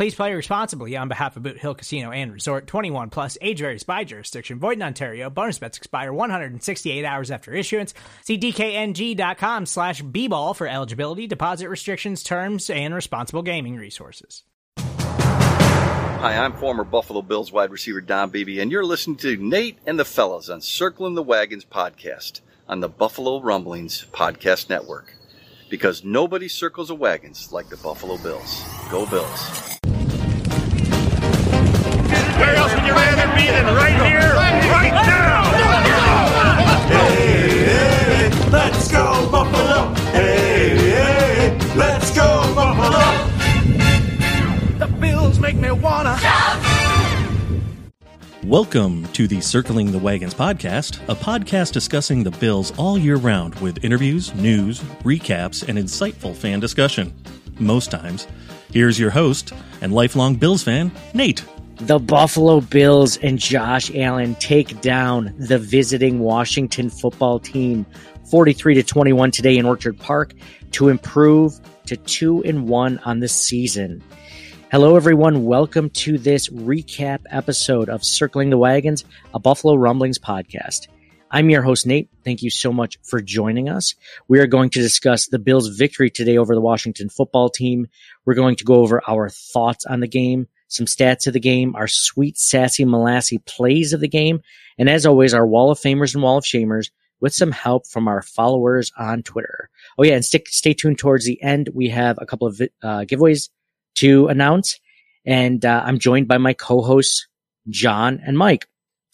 Please play responsibly on behalf of Boot Hill Casino and Resort 21 plus age varies by jurisdiction. Void in Ontario. Bonus bets expire 168 hours after issuance. See DKNG.com slash B ball for eligibility, deposit restrictions, terms, and responsible gaming resources. Hi, I'm former Buffalo Bills wide receiver Don Beebe, and you're listening to Nate and the Fellas on Circling the Wagons podcast on the Buffalo Rumblings Podcast Network. Because nobody circles the wagons like the Buffalo Bills. Go Bills. Where else would you rather be than right here, right now? Hey, hey, let's go Buffalo. Hey, hey, let's go Buffalo. The Bills make me wanna. Welcome to the Circling the Wagons podcast, a podcast discussing the Bills all year round with interviews, news, recaps, and insightful fan discussion. Most times. Here's your host and lifelong Bills fan, Nate. The Buffalo Bills and Josh Allen take down the visiting Washington football team 43 to 21 today in Orchard Park to improve to 2 and 1 on the season. Hello everyone, welcome to this recap episode of Circling the Wagons, a Buffalo Rumblings podcast. I'm your host Nate. Thank you so much for joining us. We are going to discuss the Bills' victory today over the Washington football team. We're going to go over our thoughts on the game, some stats of the game, our sweet, sassy, molassy plays of the game, and as always, our Wall of Famers and Wall of Shamers with some help from our followers on Twitter. Oh yeah, and stick, stay tuned towards the end. We have a couple of uh, giveaways to announce, and uh, I'm joined by my co-hosts John and Mike.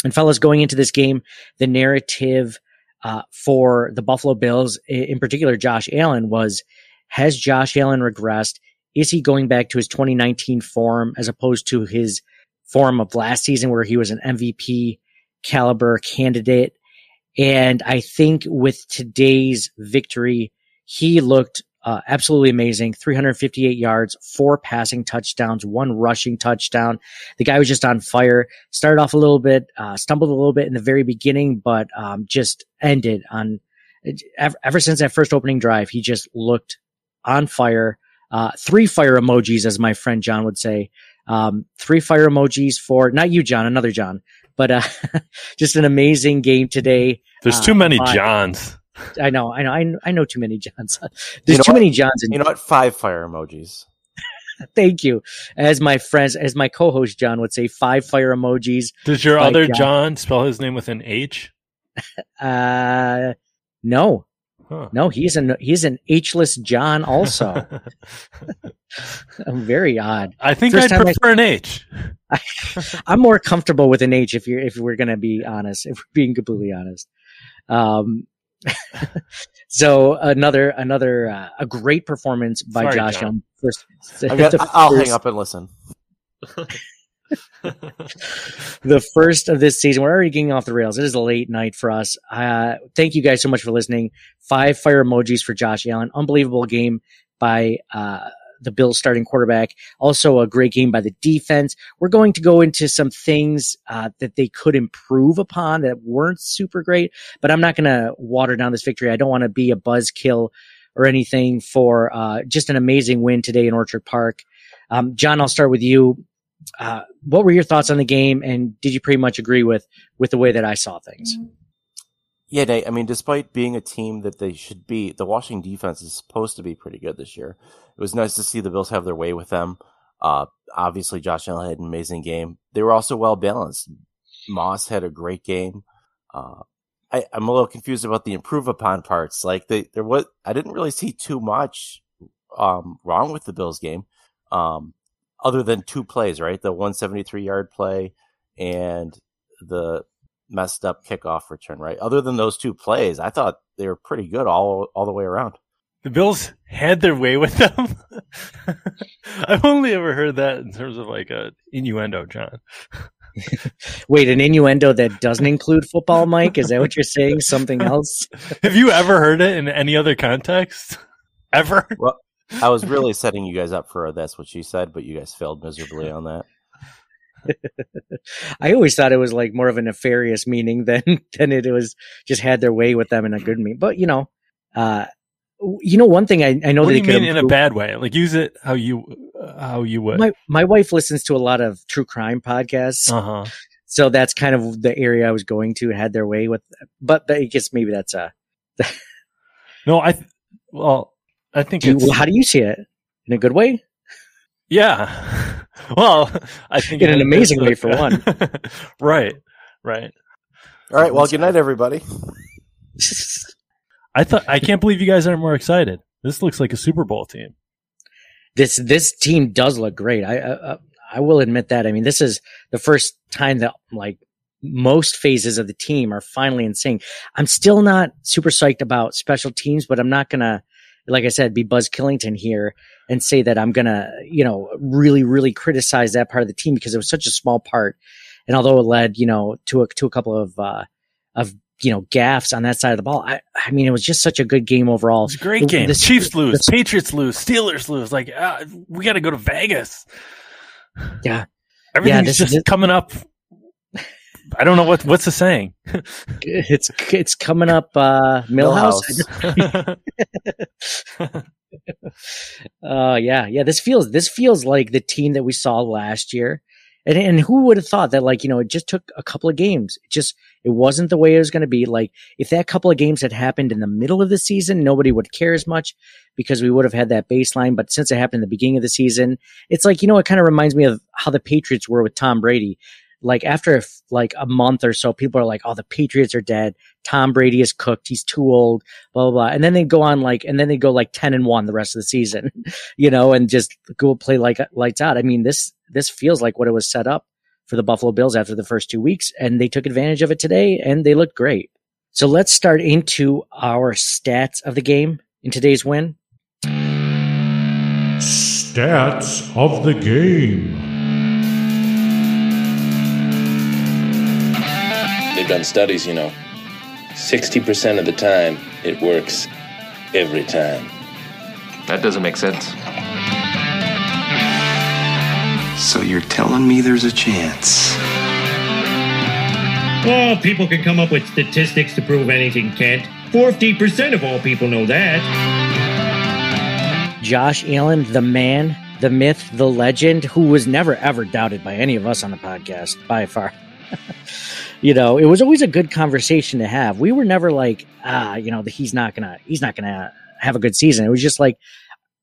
And fellas, going into this game, the narrative uh, for the Buffalo Bills, in particular Josh Allen, was: Has Josh Allen regressed? Is he going back to his 2019 form as opposed to his form of last season, where he was an MVP caliber candidate? And I think with today's victory, he looked uh, absolutely amazing. 358 yards, four passing touchdowns, one rushing touchdown. The guy was just on fire. Started off a little bit, uh, stumbled a little bit in the very beginning, but um, just ended on. Ever, ever since that first opening drive, he just looked on fire. Uh, three fire emojis, as my friend John would say. Um, three fire emojis for not you, John, another John, but uh, just an amazing game today. There's too Uh, many by- Johns. I know, I know, I know, I know too many Johns. There's You know too what? many Johns. In, You know what? Five fire emojis. thank you. As my friends, as my co-host John would say, five fire emojis. Does your other uh, John spell his name with an H? Uh, no, Huh. no, he's an he's an H'less John. Also, very odd. I think First I'd time I- prefer an H. I'm more comfortable with an H if you're if we're gonna be honest. If we're being completely honest. Um, so another another uh, a great performance by Sorry, Josh John. First, I got, the I'll first- hang up and listen. the first of this season. We're already getting off the rails. It is a late night for us. Uh, thank you guys so much for listening. Five fire emojis for Josh Allen. Unbelievable game by uh, the Bills starting quarterback. Also a great game by the defense. We're going to go into some things uh, that they could improve upon that weren't super great, but I'm not going to water down this victory. I don't want to be a buzzkill or anything for uh, just an amazing win today in Orchard Park. Um, John, I'll start with you. Uh, what were your thoughts on the game, and did you pretty much agree with with the way that I saw things? Yeah, Nate, I mean, despite being a team that they should be, the Washington defense is supposed to be pretty good this year. It was nice to see the Bills have their way with them. Uh, obviously, Josh Allen had an amazing game. They were also well balanced. Moss had a great game. Uh, I, I'm a little confused about the improve upon parts. Like they, there was, I didn't really see too much um, wrong with the Bills game, um, other than two plays, right? The 173 yard play and the messed up kickoff return, right? Other than those two plays, I thought they were pretty good all all the way around. The Bills had their way with them. I've only ever heard that in terms of like a innuendo, John. Wait, an innuendo that doesn't include football, Mike? Is that what you're saying? Something else? Have you ever heard it in any other context? Ever? Well, I was really setting you guys up for a that's what she said, but you guys failed miserably on that. I always thought it was like more of a nefarious meaning than than it was just had their way with them in a good meaning. But you know, uh, you know, one thing I, I know What they do you could mean in a bad way? Like use it how you uh, how you would. My my wife listens to a lot of true crime podcasts, Uh huh. so that's kind of the area I was going to. Had their way with, but I guess maybe that's a. No, I. th- Well, I think Do you, how do you see it? In a good way? yeah. Well, I think In an amazing way, for one. right. Right. All right. Well, good night, everybody. I thought I can't believe you guys aren't more excited. This looks like a Super Bowl team. this this team does look great. I I, I will admit that. I mean, this is the first time that like most phases of the team are finally in sync. I'm still not super psyched about special teams, but I'm not gonna, like I said, be Buzz Killington here and say that I'm gonna, you know, really really criticize that part of the team because it was such a small part. And although it led, you know, to a to a couple of uh of you know gaffes on that side of the ball, I I mean, it was just such a good game overall. It's a great game. the- Chiefs lose, the- Patriots lose, Steelers lose. Like uh, we got to go to Vegas. Yeah. everything's this- just this- coming up. I don't know what what's the saying. it's it's coming up uh Milhouse. Uh yeah, yeah. This feels this feels like the team that we saw last year. And and who would have thought that like, you know, it just took a couple of games. It just it wasn't the way it was gonna be. Like if that couple of games had happened in the middle of the season, nobody would care as much because we would have had that baseline. But since it happened in the beginning of the season, it's like, you know, it kind of reminds me of how the Patriots were with Tom Brady. Like after like a month or so, people are like, "Oh, the Patriots are dead. Tom Brady is cooked. He's too old." Blah blah blah. And then they go on like, and then they go like ten and one the rest of the season, you know, and just go play like lights out. I mean, this this feels like what it was set up for the Buffalo Bills after the first two weeks, and they took advantage of it today, and they looked great. So let's start into our stats of the game in today's win. Stats of the game. They've done studies, you know. 60% of the time, it works every time. That doesn't make sense. So you're telling me there's a chance? Oh, people can come up with statistics to prove anything, Kent. 40% of all people know that. Josh Allen, the man, the myth, the legend, who was never ever doubted by any of us on the podcast by far. you know, it was always a good conversation to have. We were never like, ah, you know, he's not gonna, he's not gonna have a good season. It was just like,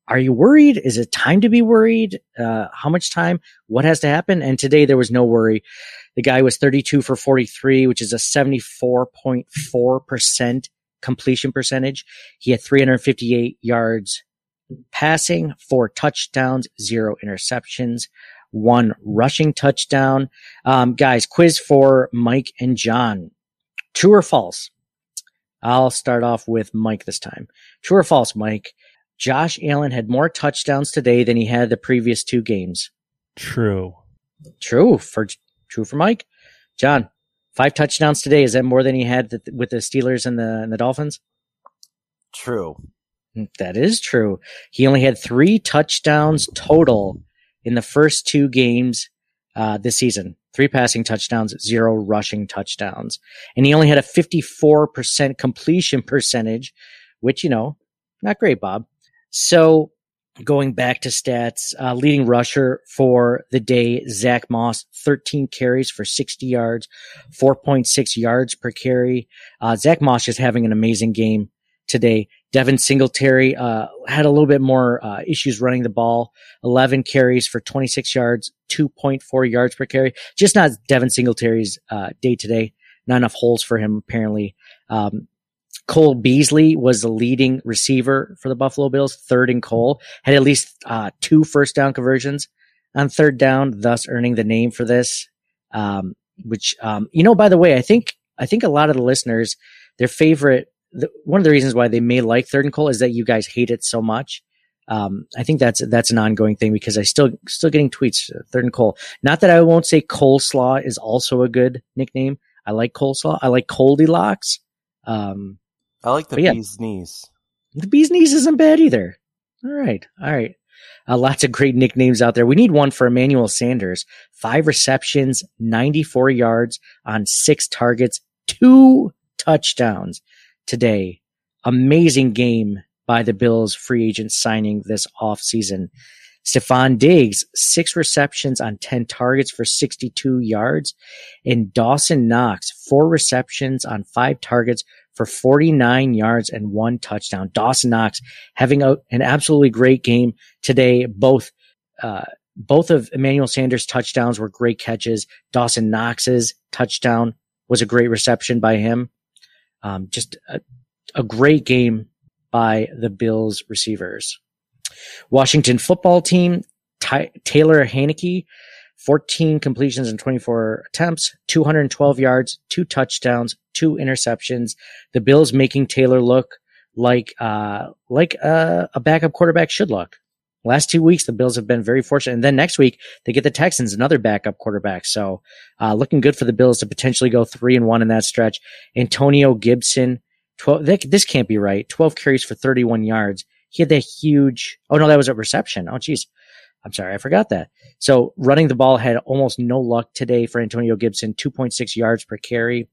are you worried? Is it time to be worried? Uh, how much time? What has to happen? And today there was no worry. The guy was 32 for 43, which is a 74.4% completion percentage. He had 358 yards passing, four touchdowns, zero interceptions, one rushing touchdown. Um, guys, quiz for Mike and John. True or false? I'll start off with Mike this time. True or false, Mike? Josh Allen had more touchdowns today than he had the previous two games. True. True for true for Mike. John, five touchdowns today. Is that more than he had th- with the Steelers and the and the Dolphins? True. That is true. He only had three touchdowns total in the first two games uh, this season. Three passing touchdowns, zero rushing touchdowns. And he only had a 54% completion percentage, which, you know, not great, Bob. So going back to stats, uh, leading rusher for the day, Zach Moss, 13 carries for 60 yards, 4.6 yards per carry. Uh, Zach Moss is having an amazing game today. Devin Singletary uh, had a little bit more uh, issues running the ball. 11 carries for 26 yards, 2.4 yards per carry. Just not Devin Singletary's uh, day today. Not enough holes for him apparently. Um, Cole Beasley was the leading receiver for the Buffalo Bills, third in Cole, had at least uh, two first down conversions on third down, thus earning the name for this. Um, which, um, you know, by the way, I think, I think a lot of the listeners, their favorite, the, one of the reasons why they may like third and Cole is that you guys hate it so much. Um, I think that's, that's an ongoing thing because I still, still getting tweets, uh, third and Cole. Not that I won't say coleslaw is also a good nickname. I like coleslaw. I like Goldilocks. Um, I like the yeah. bee's knees. The bee's knees isn't bad either. All right. All right. Uh, lots of great nicknames out there. We need one for Emmanuel Sanders. Five receptions, 94 yards on six targets, two touchdowns today. Amazing game by the Bills free agent signing this offseason. Stefon Diggs, six receptions on 10 targets for 62 yards. And Dawson Knox, four receptions on five targets for 49 yards and one touchdown. Dawson Knox having a, an absolutely great game today. Both, uh, both of Emmanuel Sanders' touchdowns were great catches. Dawson Knox's touchdown was a great reception by him. Um, just a, a great game by the Bills receivers. Washington football team, Ty- Taylor Heinicke, 14 completions and 24 attempts, 212 yards, two touchdowns, two interceptions. The Bills making Taylor look like, uh, like a, a backup quarterback should look. Last two weeks, the Bills have been very fortunate. And then next week, they get the Texans, another backup quarterback. So, uh, looking good for the Bills to potentially go three and one in that stretch. Antonio Gibson, 12, this can't be right. 12 carries for 31 yards. He had that huge, oh no, that was a reception. Oh geez. I'm sorry, I forgot that. So running the ball had almost no luck today for Antonio Gibson, 2.6 yards per carry.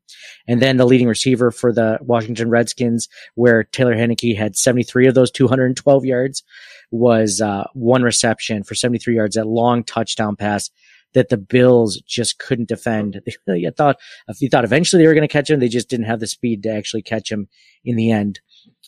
And then the leading receiver for the Washington Redskins, where Taylor Heinicke had 73 of those 212 yards, was uh, one reception for 73 yards, that long touchdown pass that the Bills just couldn't defend. They thought, you thought eventually they were going to catch him. They just didn't have the speed to actually catch him in the end.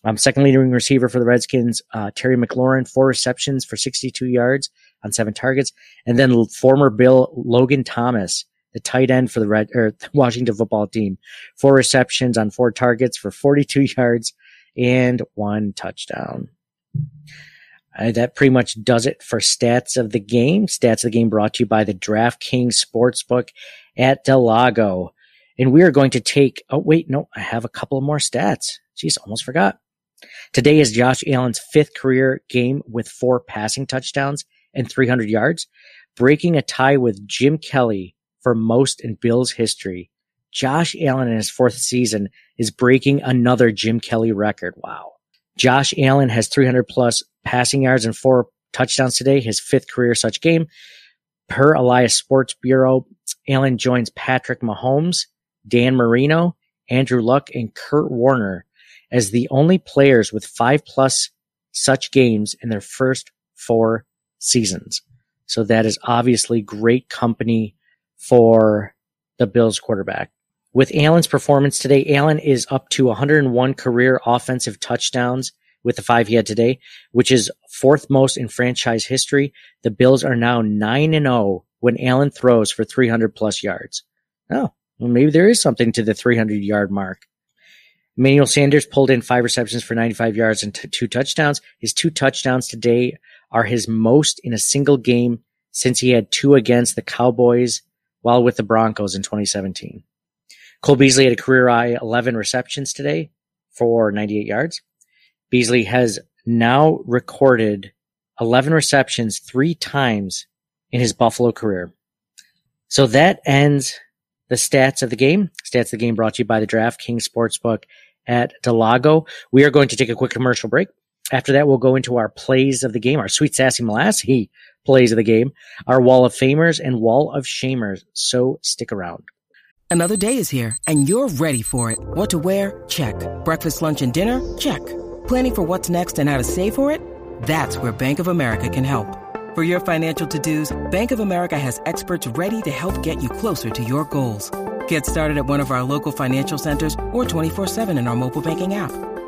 Um, second leading receiver for the Redskins, uh, Terry McLaurin, four receptions for 62 yards on seven targets. And then former Bill Logan Thomas, the tight end for the Red or Washington football team, four receptions on four targets for 42 yards and one touchdown. Uh, that pretty much does it for stats of the game. Stats of the game brought to you by the DraftKings Sportsbook at Del Lago. And we are going to take, oh, wait, no, I have a couple more stats. Jeez, almost forgot. Today is Josh Allen's fifth career game with four passing touchdowns and 300 yards, breaking a tie with Jim Kelly for most in Bills history. Josh Allen in his fourth season is breaking another Jim Kelly record. Wow. Josh Allen has 300 plus passing yards and four touchdowns today, his fifth career such game. Per Elias Sports Bureau, Allen joins Patrick Mahomes, Dan Marino, Andrew Luck, and Kurt Warner as the only players with five plus such games in their first four seasons. So that is obviously great company for the Bills quarterback. With Allen's performance today, Allen is up to 101 career offensive touchdowns with the five he had today, which is fourth most in franchise history. The Bills are now 9 and 0 when Allen throws for 300 plus yards. Oh, well, maybe there is something to the 300 yard mark. Emmanuel Sanders pulled in five receptions for 95 yards and t- two touchdowns. His two touchdowns today are his most in a single game since he had two against the Cowboys while with the Broncos in 2017. Cole Beasley had a career high 11 receptions today for 98 yards. Beasley has now recorded 11 receptions three times in his Buffalo career. So that ends the stats of the game. Stats of the game brought to you by the DraftKings Sportsbook at Del Lago. We are going to take a quick commercial break. After that, we'll go into our plays of the game, our sweet sassy molassy plays of the game, our wall of famers and wall of shamers. So stick around. Another day is here and you're ready for it. What to wear? Check. Breakfast, lunch, and dinner? Check. Planning for what's next and how to save for it? That's where Bank of America can help. For your financial to-dos, Bank of America has experts ready to help get you closer to your goals. Get started at one of our local financial centers or 24-7 in our mobile banking app.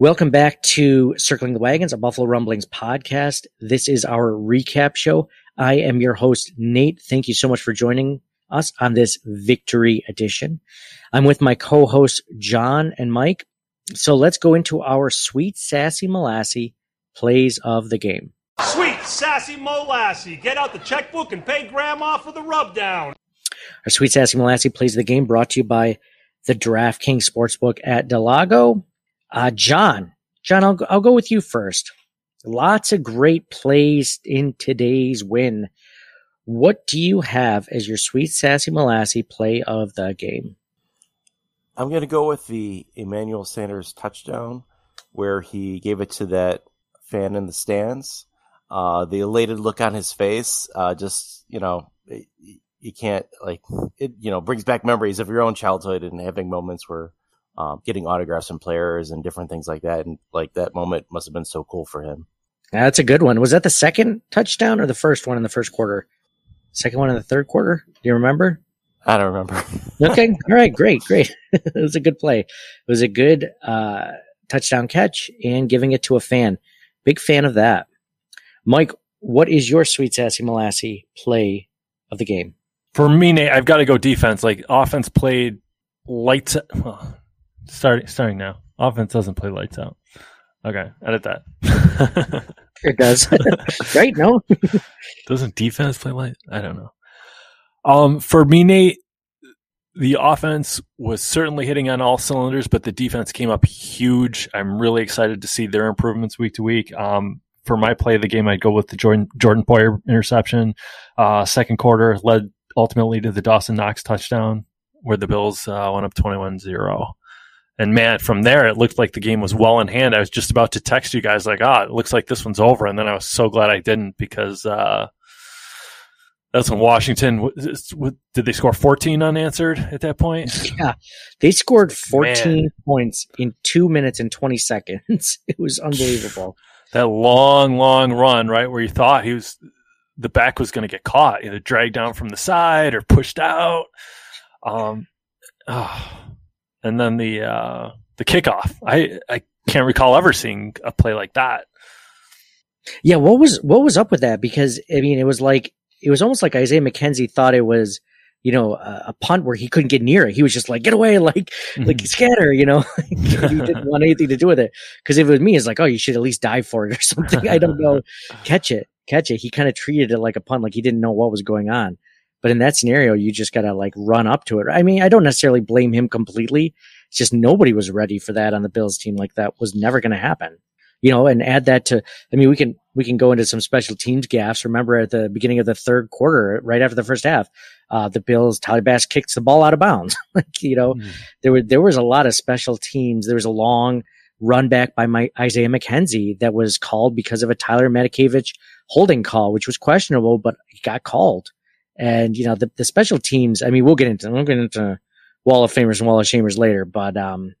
Welcome back to Circling the Wagons, a Buffalo Rumblings podcast. This is our recap show. I am your host, Nate. Thank you so much for joining us on this victory edition. I'm with my co-hosts, John and Mike. So let's go into our sweet, sassy Molassy plays of the game. Sweet, sassy Molassy. Get out the checkbook and pay Grandma for the rubdown. Our sweet, sassy Molassy plays of the game brought to you by the DraftKings Sportsbook at Del Lago. Uh, John, John, I'll, I'll go with you first. Lots of great plays in today's win. What do you have as your sweet sassy molassy play of the game? I'm going to go with the Emmanuel Sanders touchdown where he gave it to that fan in the stands. Uh, the elated look on his face, uh, just, you know, you can't like it, you know, brings back memories of your own childhood and having moments where um, getting autographs from players and different things like that. And like that moment must have been so cool for him. That's a good one. Was that the second touchdown or the first one in the first quarter? Second one in the third quarter? Do you remember? I don't remember. okay. All right. Great. Great. it was a good play. It was a good uh, touchdown catch and giving it to a fan. Big fan of that. Mike, what is your sweet sassy molassy play of the game? For me, Nate, I've got to go defense. Like offense played lights. Well, starting starting now. Offense doesn't play lights out. Okay, edit that. it does, right? No, doesn't defense play light? I don't know. Um, for me, Nate, the offense was certainly hitting on all cylinders, but the defense came up huge. I'm really excited to see their improvements week to week. Um, for my play of the game, I'd go with the Jordan Jordan Poyer interception. Uh, second quarter led ultimately to the Dawson Knox touchdown, where the Bills uh, went up 21-0. And man, from there, it looked like the game was well in hand. I was just about to text you guys like, ah, oh, it looks like this one's over. And then I was so glad I didn't because, uh, that's when Washington did they score 14 unanswered at that point? Yeah, they scored 14 Man. points in two minutes and 20 seconds. It was unbelievable. that long, long run, right where you thought he was, the back was going to get caught, either dragged down from the side or pushed out. Um, oh, and then the uh, the kickoff. I I can't recall ever seeing a play like that. Yeah, what was what was up with that? Because I mean, it was like it was almost like Isaiah McKenzie thought it was, you know, a, a punt where he couldn't get near it. He was just like, "Get away!" Like mm-hmm. like scatter, you know. he didn't want anything to do with it. Because if it was me, it's like, "Oh, you should at least dive for it or something." I don't know. Catch it, catch it. He kind of treated it like a punt, like he didn't know what was going on. But in that scenario, you just got to like run up to it. I mean, I don't necessarily blame him completely. It's just nobody was ready for that on the Bills team. Like that was never going to happen. You know, and add that to, I mean, we can, we can go into some special teams gaffes. Remember at the beginning of the third quarter, right after the first half, uh, the Bills, Tyler Bass kicks the ball out of bounds. like, you know, mm. there were, there was a lot of special teams. There was a long run back by my Isaiah McKenzie that was called because of a Tyler Matakevich holding call, which was questionable, but he got called. And, you know, the, the special teams, I mean, we'll get into, we'll get into Wall of Famers and Wall of Shamers later, but, um,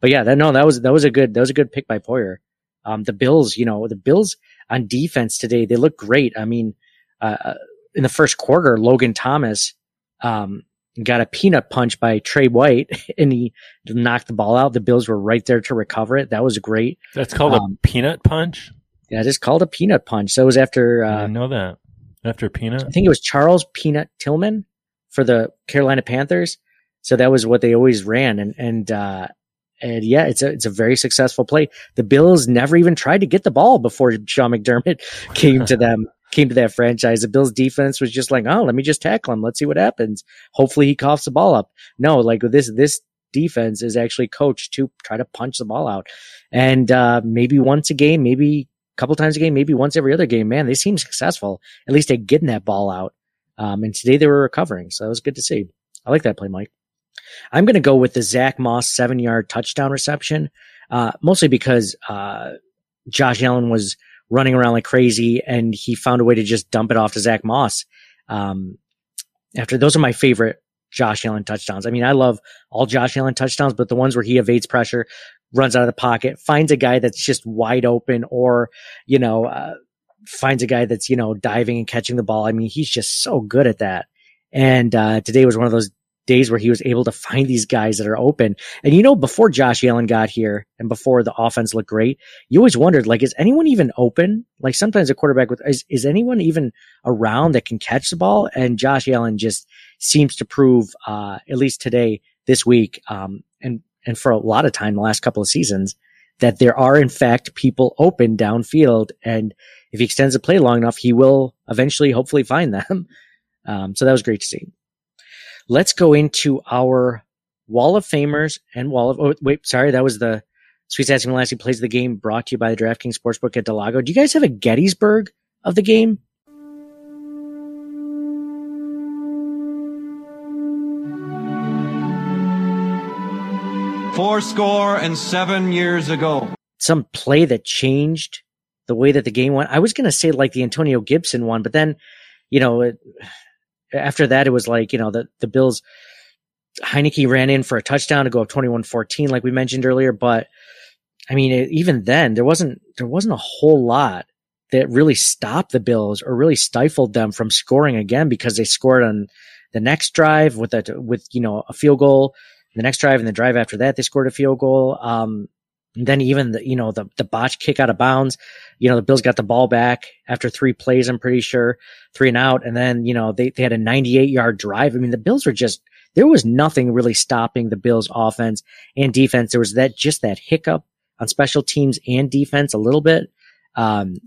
but yeah, that, no, that was, that was a good, that was a good pick by Poyer. Um, the Bills, you know, the Bills on defense today, they look great. I mean, uh, uh, in the first quarter, Logan Thomas, um, got a peanut punch by Trey White and he knocked the ball out. The Bills were right there to recover it. That was great. That's called um, a peanut punch? Yeah, it's called a peanut punch. So it was after, uh, I know that. After Peanut? I think it was Charles Peanut Tillman for the Carolina Panthers. So that was what they always ran. And, and, uh, and yeah, it's a, it's a very successful play. The Bills never even tried to get the ball before Sean McDermott came to them, came to that franchise. The Bills defense was just like, oh, let me just tackle him. Let's see what happens. Hopefully he coughs the ball up. No, like this, this defense is actually coached to try to punch the ball out. And, uh, maybe once a game, maybe couple times a game, maybe once every other game, man, they seem successful, at least at getting that ball out. Um, and today they were recovering. So that was good to see. I like that play, Mike. I'm going to go with the Zach Moss seven yard touchdown reception. uh, mostly because uh, Josh Allen was running around like crazy, and he found a way to just dump it off to Zach Moss. Um, after those are my favorite Josh Allen touchdowns. I mean, I love all Josh Allen touchdowns, but the ones where he evades pressure, runs out of the pocket, finds a guy that's just wide open, or you know, uh, finds a guy that's you know diving and catching the ball. I mean, he's just so good at that. And uh, today was one of those days where he was able to find these guys that are open. And you know, before Josh Allen got here and before the offense looked great, you always wondered, like, is anyone even open? Like sometimes a quarterback with, is, is anyone even around that can catch the ball? And Josh Allen just seems to prove, uh, at least today, this week, um, and, for a lot of time, the last couple of seasons, that there are in fact people open downfield. And if he extends the play long enough, he will eventually hopefully find them. Um, so that was great to see. Let's go into our Wall of Famers and Wall of, oh, wait, sorry, that was the Sweet Sassy Lassie plays the game brought to you by the DraftKings Sportsbook at Del Lago. Do you guys have a Gettysburg of the game? Four score and seven years ago. Some play that changed the way that the game went. I was going to say like the Antonio Gibson one, but then, you know, it, after that, it was like, you know, the, the Bills, Heinicke ran in for a touchdown to go up 21-14, like we mentioned earlier. But I mean, it, even then there wasn't, there wasn't a whole lot that really stopped the Bills or really stifled them from scoring again because they scored on the next drive with a, with, you know, a field goal. The next drive and the drive after that, they scored a field goal. Um, then even the, you know, the, the botch kick out of bounds, you know, the Bills got the ball back after three plays, I'm pretty sure, three and out. And then, you know, they, they had a 98 yard drive. I mean, the Bills were just, there was nothing really stopping the Bills offense and defense. There was that, just that hiccup on special teams and defense a little bit. Um,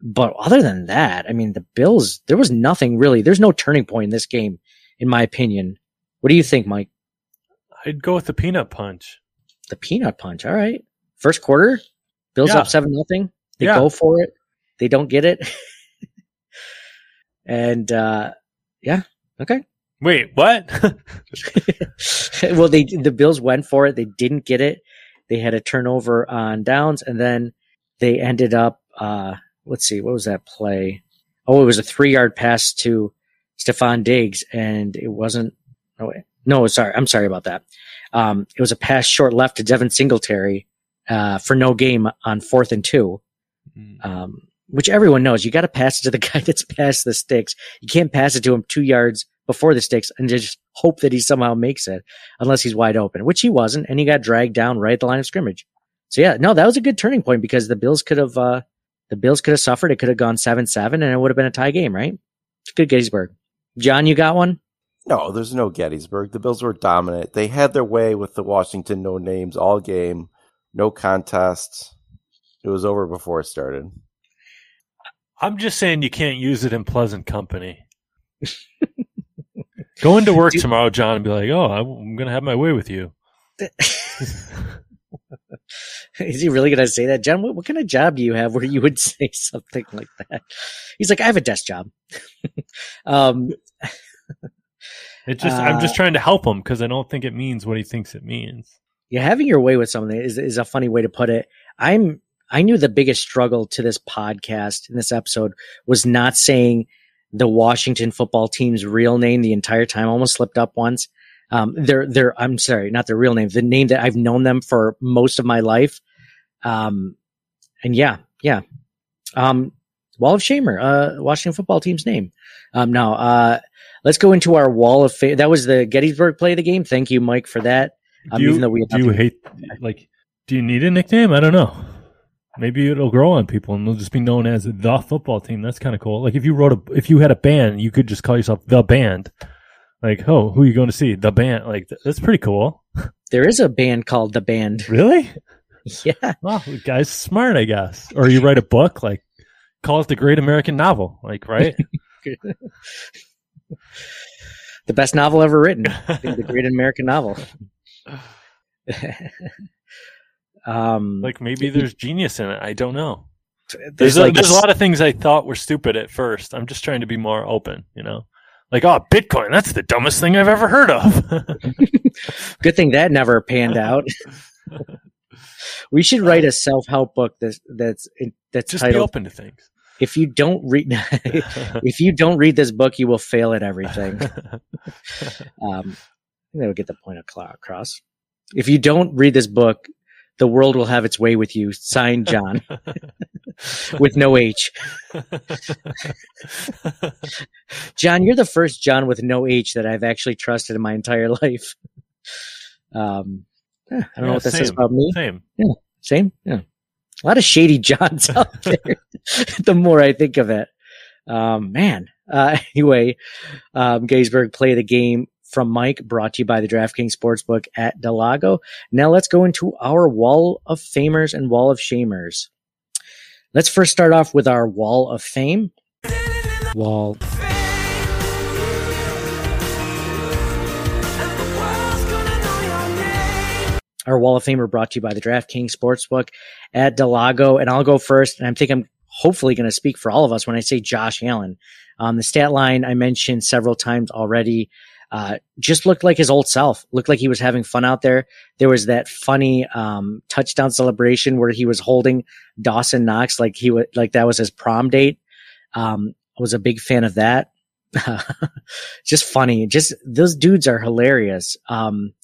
but other than that, I mean, the Bills, there was nothing really, there's no turning point in this game, in my opinion. What do you think, Mike? I'd go with the peanut punch. The peanut punch. All right. First quarter, Bills Yeah. up seven nothing. They Yeah. go for it. They don't get it. and uh yeah, okay. Wait, what? well, they the Bills went for it. They didn't get it. They had a turnover on downs, and then they ended up. uh Let's see, what was that play? Oh, it was a three yard pass to Stefon Diggs, and it wasn't. Oh, wait. No, sorry, I'm sorry about that. Um, it was a pass short left to Devin Singletary uh, for no game on fourth and two. Um, which everyone knows you got to pass it to the guy that's past the sticks. You can't pass it to him two yards before the sticks and just hope that he somehow makes it unless he's wide open, which he wasn't. And he got dragged down right at the line of scrimmage. So yeah, no, that was a good turning point because the Bills could have, uh, the Bills could have suffered. It could have gone seven, seven and it would have been a tie game, right? Good Gettysburg. John, you got one? No, there's no Gettysburg. The Bills were dominant. They had their way with the Washington no names all game, no contest. It was over before it started. I'm just saying you can't use it in pleasant company. Go into work tomorrow, John, and be like, "Oh, I'm going to have my way with you." Is he really going to say that? John, what, what kind of job do you have where you would say something like that? He's like, I have a desk job. um, It just I'm just Uh, trying to help him because I don't think it means what he thinks it means. yeah, having your way with something is, is a funny way to put it. I'm, I knew the biggest struggle to this podcast in this episode was not saying the Washington football team's real name the entire time. I almost slipped up once. Um, their, their, I'm sorry, not their real name, the name that I've known them for most of my life. Um, and yeah, yeah. Um, Wall of Shamer, uh, Washington football team's name. Um, now, uh, let's go into our Wall of Fame. That was the Gettysburg play of the game. Thank you, Mike, for that. Um, do you, even though we do you hate like do you need a nickname? I don't know. Maybe it'll grow on people and they'll just be known as the football team. That's kind of cool. Like if you wrote a if you had a band, you could just call yourself the band. Like, oh, who are you going to see? The band. Like that's pretty cool. There is a band called The Band. Really? Yeah. Well, the guy's smart, I guess. Or you write a book, like call it the Great American Novel, like right? the best novel ever written, the great American novel. um, like maybe there's genius in it. I don't know. there's There's, a, there's a this- lot of things I thought were stupid at first. I'm just trying to be more open, you know. Like, oh, Bitcoin, that's the dumbest thing I've ever heard of. Good thing that never panned out. We should write a self help book that's that's that's Just titled be open to things. if you don't read if you don't read this book, you will fail at everything. um, I think that would get the point across. If you don't read this book, the world will have its way with you. Signed, John, with no H. John, you're the first John with no H that I've actually trusted in my entire life. Um, eh, I don't know what that says about me. Same. Yeah, same. Yeah, a lot of shady Johns out there. the more I think of it, um, man. Uh, anyway, um, Gettysburg play the game from Mike, brought to you by the DraftKings Sportsbook at Del Lago. Now let's go into our Wall of Famers and Wall of Shamers. Let's first start off with our Wall of Fame. Wall. Our Wall of Famer brought to you by the DraftKings Sportsbook at Del Lago. And I'll go first. And I think I'm hopefully going to speak for all of us when I say Josh Allen. Um, the stat line I mentioned several times already uh, just looked like his old self. Looked like he was having fun out there. There was that funny um, touchdown celebration where he was holding Dawson Knox like he was like that was his prom date. Um, I was a big fan of that. just funny. Just those dudes are hilarious. Um,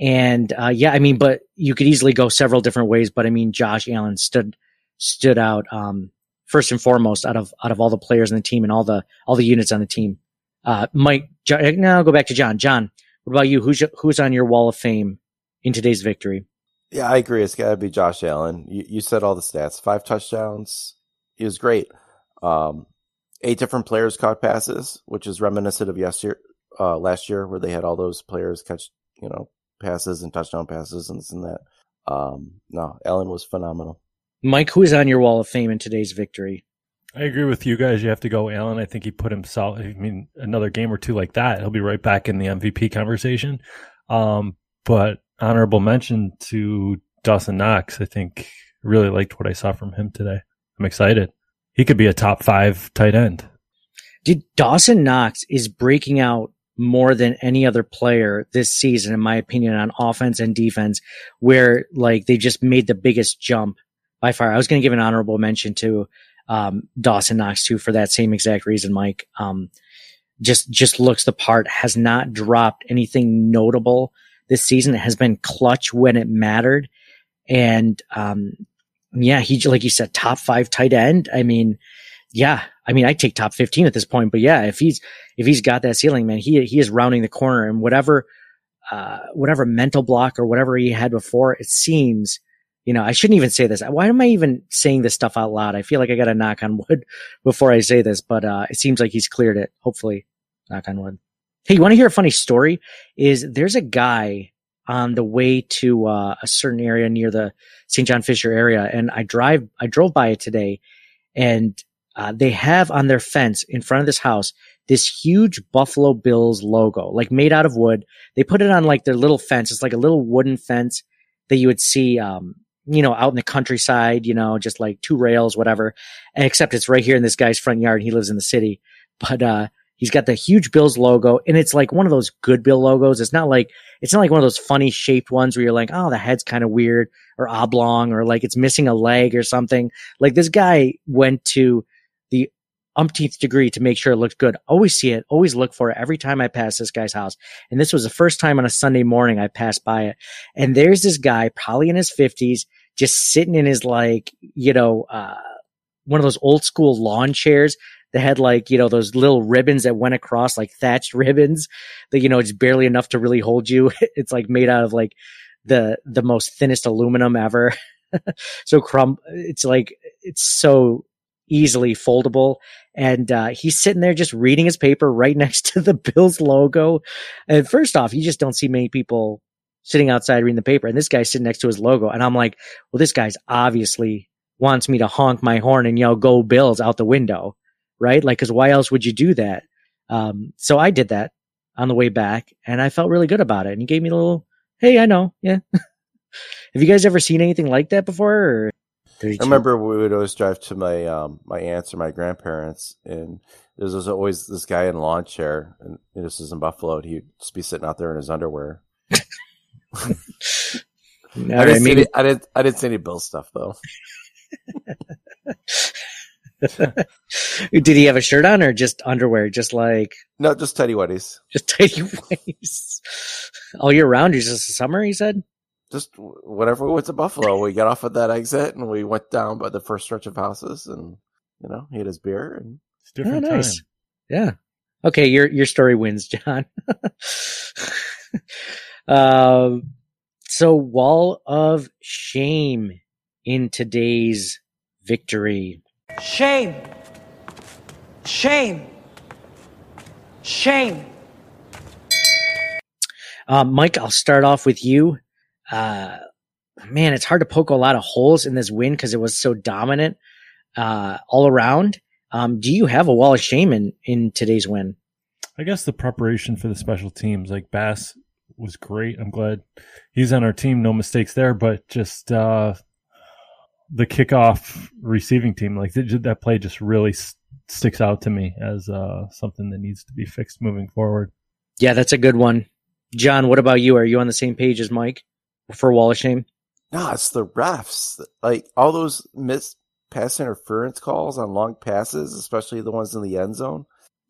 and uh, yeah, I mean, but you could easily go several different ways. But I mean, Josh Allen stood stood out um, first and foremost out of out of all the players on the team and all the all the units on the team. Uh, Mike, jo- now I'll go back to John. John, what about you? Who's who's on your wall of fame in today's victory? Yeah, I agree. It's got to be Josh Allen. You, you said all the stats. Five touchdowns. He was great. Um, eight different players caught passes, which is reminiscent of yesterday, uh, last year, where they had all those players catch, you know, passes and touchdown passes and this and that. Um, no, Allen was phenomenal. Mike, who is on your wall of fame in today's victory? I agree with you guys. You have to go Allen. I think he put himself. I mean, another game or two like that, he'll be right back in the MVP conversation. Um, but honorable mention to Dawson Knox. I think really liked what I saw from him today. I'm excited. He could be a top five tight end. Dude, Dawson Knox is breaking out more than any other player this season, in my opinion, on offense and defense, where like they just made the biggest jump by far. I was going to give an honorable mention to um, Dawson Knox too for that same exact reason, Mike. Um, just just looks the part, has not dropped anything notable this season. It has been clutch when it mattered, and um, yeah, he like you said, top five tight end. I mean, yeah, I mean, I take top fifteen at this point, but yeah, if he's if he's got that ceiling, man, he he is rounding the corner, and whatever uh, whatever mental block or whatever he had before, it seems you know, I shouldn't even say this. Why am I even saying this stuff out loud? I feel like I got to knock on wood before I say this, but uh, it seems like he's cleared it. Hopefully, knock on wood. Hey, you want to hear a funny story? Is there's a guy on the way to uh, a certain area near the St. John Fisher area, and I drive, I drove by it today, and uh, they have on their fence in front of this house this huge Buffalo Bills logo, like made out of wood. They put it on like their little fence. It's like a little wooden fence that you would see, um, you know, out in the countryside, you know, just like two rails, whatever. And except it's right here in this guy's front yard. He lives in the city, but, uh, he's got the huge Bills logo and it's like one of those good Bill logos. It's not like, it's not like one of those funny shaped ones where you're like, oh, the head's kind of weird or oblong or like it's missing a leg or something. Like this guy went to umpteenth degree to make sure it looked good. Always see it, always look for it every time I pass this guy's house. And this was the first time on a Sunday morning I passed by it. And there's this guy, probably in his fifties, just sitting in his like, you know, uh, one of those old school lawn chairs that had like, you know, those little ribbons that went across like thatched ribbons that, you know, it's barely enough to really hold you. It's like made out of like the, the most thinnest aluminum ever. so crumb, it's like, it's so easily foldable. And, uh, he's sitting there just reading his paper right next to the Bills logo. And first off, you just don't see many people sitting outside reading the paper and this guy's sitting next to his logo. And I'm like, well, this guy's obviously wants me to honk my horn and yell, go Bills out the window. Right. Like, cause why else would you do that? Um, so I did that on the way back and I felt really good about it. And he gave me a little, Hey, I know. Yeah. Have you guys ever seen anything like that before? Or I remember we would always drive to my um, my aunts or my grandparents, and there was always this guy in a lawn chair, and this is in Buffalo. And he'd just be sitting out there in his underwear. I, didn't maybe- see any, I didn't. I didn't see any Bill stuff though. Did he have a shirt on or just underwear? Just like No, just tidy whities. just tidy whities all year round. Or just a summer? He said. Just whenever we went to Buffalo, we got off at that exit and we went down by the first stretch of houses, and you know, he had his beer and different oh, nice. Yeah. Okay, your your story wins, John. um, so wall of shame in today's victory. Shame. Shame. Shame. Uh, Mike, I'll start off with you. Uh, man, it's hard to poke a lot of holes in this win because it was so dominant uh, all around. Um, do you have a wall of shame in, in today's win? I guess the preparation for the special teams, like Bass was great. I'm glad he's on our team. No mistakes there, but just uh, the kickoff receiving team, like that, that play just really s- sticks out to me as uh, something that needs to be fixed moving forward. Yeah, that's a good one. John, what about you? Are you on the same page as Mike for wall of shame? no, it's the refs. Like all those missed pass interference calls on long passes, especially the ones in the end zone.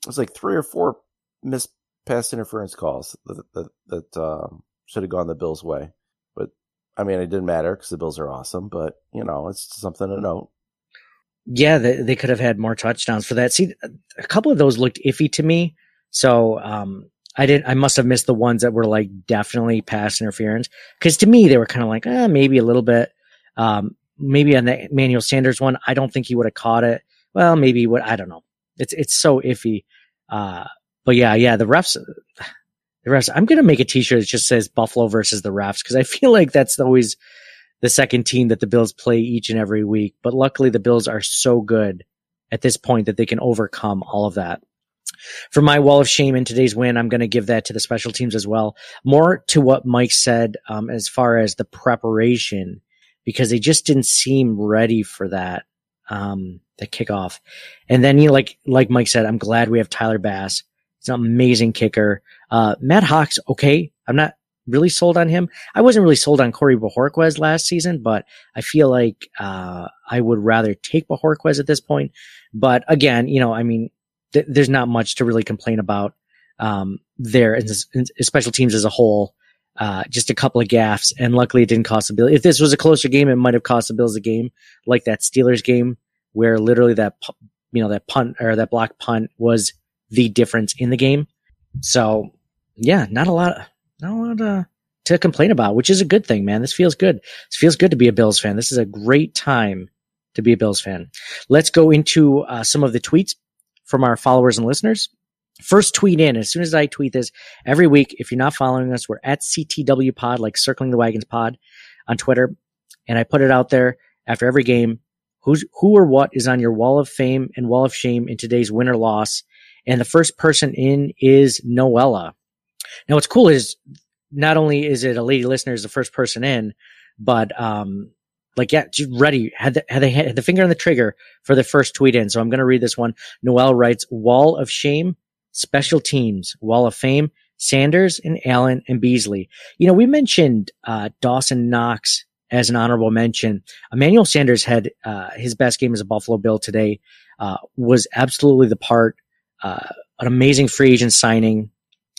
It was like three or four missed pass interference calls that that, that um, should have gone the Bills' way. But I mean, it didn't matter because the Bills are awesome. But you know, it's something to note. Yeah, they, they could have had more touchdowns for that. See, a couple of those looked iffy to me. So, um, I didn't, I must have missed the ones that were like definitely pass interference. Cause to me, they were kind of like, eh, maybe a little bit. Um, maybe on the Manuel Sanders one, I don't think he would have caught it. Well, maybe what, I don't know. It's, it's so iffy. Uh, but yeah, yeah, the refs, the refs, I'm to make a t-shirt that just says Buffalo versus the refs. Cause I feel like that's always the second team that the Bills play each and every week. But luckily the Bills are so good at this point that they can overcome all of that. For my wall of shame in today's win, I'm going to give that to the special teams as well. More to what Mike said, um, as far as the preparation, because they just didn't seem ready for that, um, the kickoff. And then, you like, like Mike said, I'm glad we have Tyler Bass. He's an amazing kicker. Uh, Matt Haack, okay. I'm not really sold on him. I wasn't really sold on Corey Bojorquez last season, but I feel like, uh, I would rather take Bojorquez at this point. But again, you know, I mean, th- there's not much to really complain about, um, there this, special teams as a whole. Uh, just a couple of gaffes, and luckily it didn't cost the Bills. If this was a closer game, it might have cost the Bills a game, like that Steelers game, where literally that you know that punt or that block punt was the difference in the game. So yeah, not a lot, not a lot uh, to complain about, which is a good thing, man. This feels good. This feels good to be a Bills fan. This is a great time to be a Bills fan. Let's go into uh, some of the tweets from our followers and listeners. First tweet in, as soon as I tweet this every week, if you're not following us, we're at CTW pod, like circling the wagons pod on Twitter. And I put it out there after every game. Who's, who or what is on your wall of fame and wall of shame in today's win or loss? And the first person in is Noella. Now what's cool is not only is it a lady listener is the first person in, but, um, like, yeah, ready. Had the, had, the, had the finger on the trigger for the first tweet in. So I'm going to read this one. Noel writes, wall of shame, special teams, wall of fame, Sanders and Allen and Beasley. You know, we mentioned, uh, Dawson Knox as an honorable mention. Emmanuel Sanders had, uh, his best game as a Buffalo Bill today, uh, was absolutely the part, uh, an amazing free agent signing.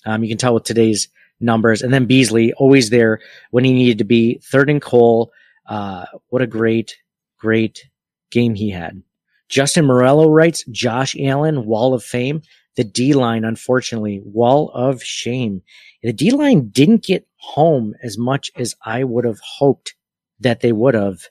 Um, you can tell with today's numbers. And then Beasley, always there when he needed to be. Third and Cole. Uh, what a great, great game he had. Justin Morello writes, Josh Allen, wall of fame. The D line, unfortunately, wall of shame. The D line didn't get home as much as I would have hoped that they would have.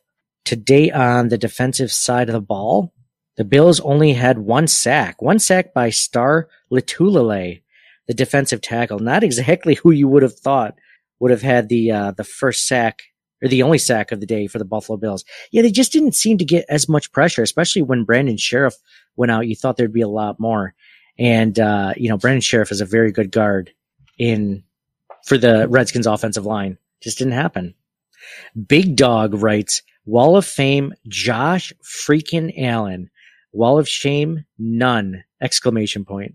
Today on the defensive side of the ball, the Bills only had one sack, one sack by Star Lotulelei, the defensive tackle. Not exactly who you would have thought would have had the uh, the first sack or the only sack of the day for the Buffalo Bills. Yeah, they just didn't seem to get as much pressure, especially when Brandon Scherff went out. You thought there'd be a lot more. And, uh, you know, Brandon Scherff is a very good guard in, for the Redskins offensive line. Just didn't happen. Big Dog writes, Wall of Fame, Josh freaking Allen. Wall of Shame, none. Exclamation point.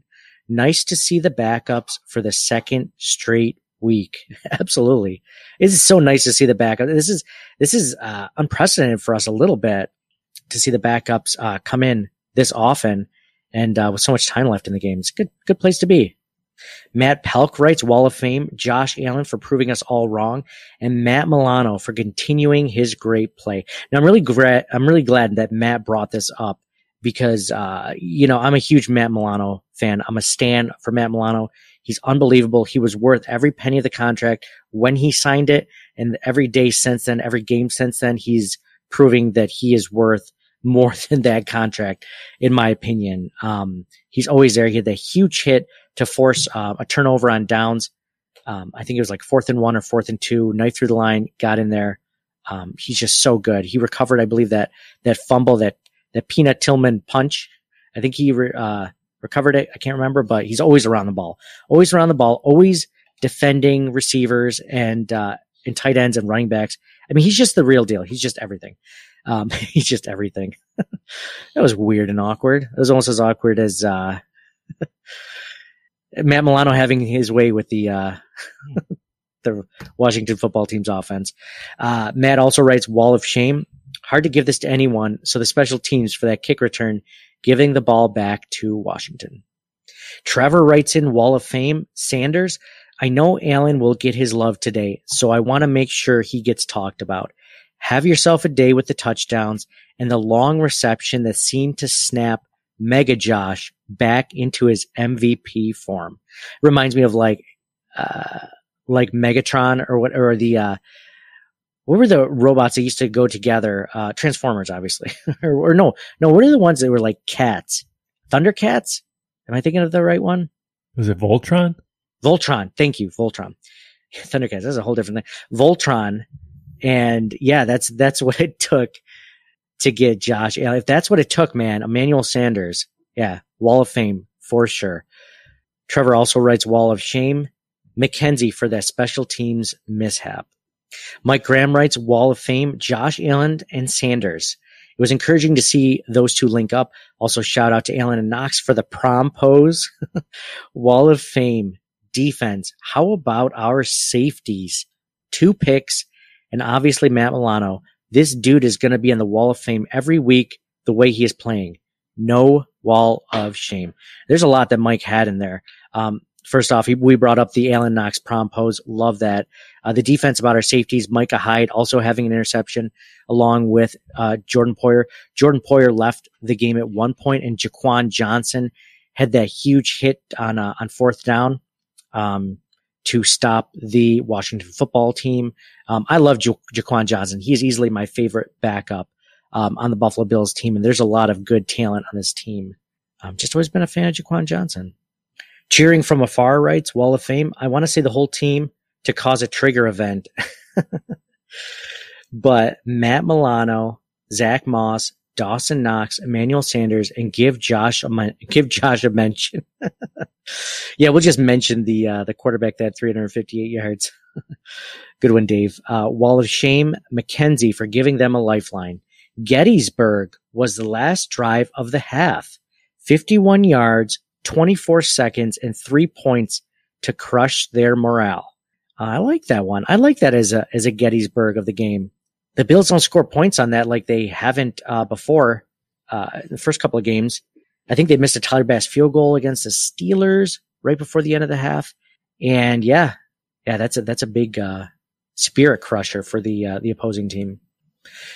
Nice to see the backups for the second straight week. Absolutely. It is so nice to see the backup. This is, this is, uh, unprecedented for us a little bit to see the backups, uh, come in this often and, uh, with so much time left in the game. It's a good, good place to be. Matt Pelk writes Wall of Fame, Josh Allen for proving us all wrong, and Matt Milano for continuing his great play. Now I'm really glad, I'm really glad that Matt brought this up because, uh, you know, I'm a huge Matt Milano fan. I'm a stan for Matt Milano. He's unbelievable. He was worth every penny of the contract when he signed it. And every day since then, every game since then, he's proving that he is worth more than that contract, in my opinion. Um, he's always there. He had that huge hit to force uh, a turnover on downs. Um, I think it was like fourth and one or fourth and two, knife through the line, got in there. Um, he's just so good. He recovered, I believe that that fumble, that that Peanut Tillman punch. I think he re, uh, recovered it. I can't remember, but he's always around the ball, always around the ball, always defending receivers and uh, and tight ends and running backs. I mean, he's just the real deal. He's just everything. Um, he's just everything. that was weird and awkward. It was almost as awkward as uh, Matt Milano having his way with the uh, the Washington football team's offense. Uh, Matt also writes Wall of Shame. Hard to give this to anyone, so the special teams for that kick return, giving the ball back to Washington. Trevor writes in Wall of Fame, Sanders. I know Allen will get his love today, so I want to make sure he gets talked about. Have yourself a day with the touchdowns and the long reception that seemed to snap Mega Josh back into his MVP form. Reminds me of like, uh, like Megatron or what, or the, uh, what were the robots that used to go together? Uh, Transformers, obviously, or, or, no, no. What are the ones that were like cats? Thundercats? Am I thinking of the right one? Was it Voltron? Voltron. Thank you, Voltron. Thundercats. That's a whole different thing. Voltron. And yeah, that's that's what it took to get Josh. If that's what it took, man, Emmanuel Sanders. Yeah, Wall of Fame for sure. Trevor also writes Wall of Shame. McKenzie for that special teams mishap. Mike Graham writes Wall of Fame, Josh Allen and Sanders. It was encouraging to see those two link up. Also, shout out to Allen and Knox for the prom pose. Wall of Fame, defense. How about our safeties? Two picks, and obviously Matt Milano. This dude is going to be in the Wall of Fame every week the way he is playing. No wall of shame. There's a lot that Mike had in there. Um, first off, we brought up the Allen Knox prom pose. Love that. Uh, the defense about our safeties, Micah Hyde also having an interception along with uh, Jordan Poyer. Jordan Poyer left the game at one point, and Jaquan Johnson had that huge hit on uh, on fourth down um, to stop the Washington football team. Um, I love ja- Jaquan Johnson. He's easily my favorite backup um, on the Buffalo Bills team, and there's a lot of good talent on this team. Um, just always been a fan of Jaquan Johnson. Cheering from afar writes Wall of Fame. I want to say the whole team to cause a trigger event. but Matt Milano, Zach Moss, Dawson Knox, Emmanuel Sanders, and give Josh a give Josh a mention. yeah, we'll just mention the uh, the quarterback that had 358 yards. Good one, Dave. Uh, Wall of Shame, McKenzie for giving them a lifeline. Gettysburg was the last drive of the half. 51 yards, 24 seconds, and three points to crush their morale. Uh, I like that one. I like that as a as a Gettysburg of the game. The Bills don't score points on that like they haven't uh, before. Uh, the first couple of games, I think they missed a Tyler Bass field goal against the Steelers right before the end of the half, and yeah, yeah, that's a that's a big uh, spirit crusher for the uh, the opposing team.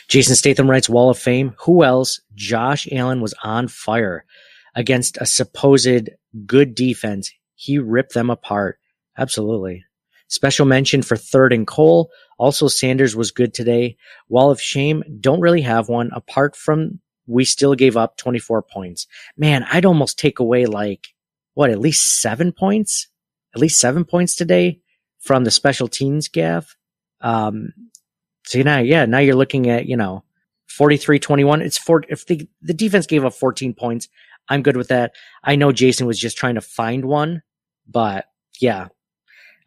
Jason Statham writes Wall of Fame. Who else? Josh Allen was on fire against a supposed good defense. He ripped them apart. Absolutely. Special mention for third and Cole. Also, Sanders was good today. Wall of Shame, don't really have one apart from we still gave up 24 points. Man, I'd almost take away like, what, at least seven points? At least seven points today from the special teams gaff. Um, so now, yeah, now you're looking at, you know, 43 21. It's four, if the, the defense gave up 14 points, I'm good with that. I know Jason was just trying to find one, but yeah.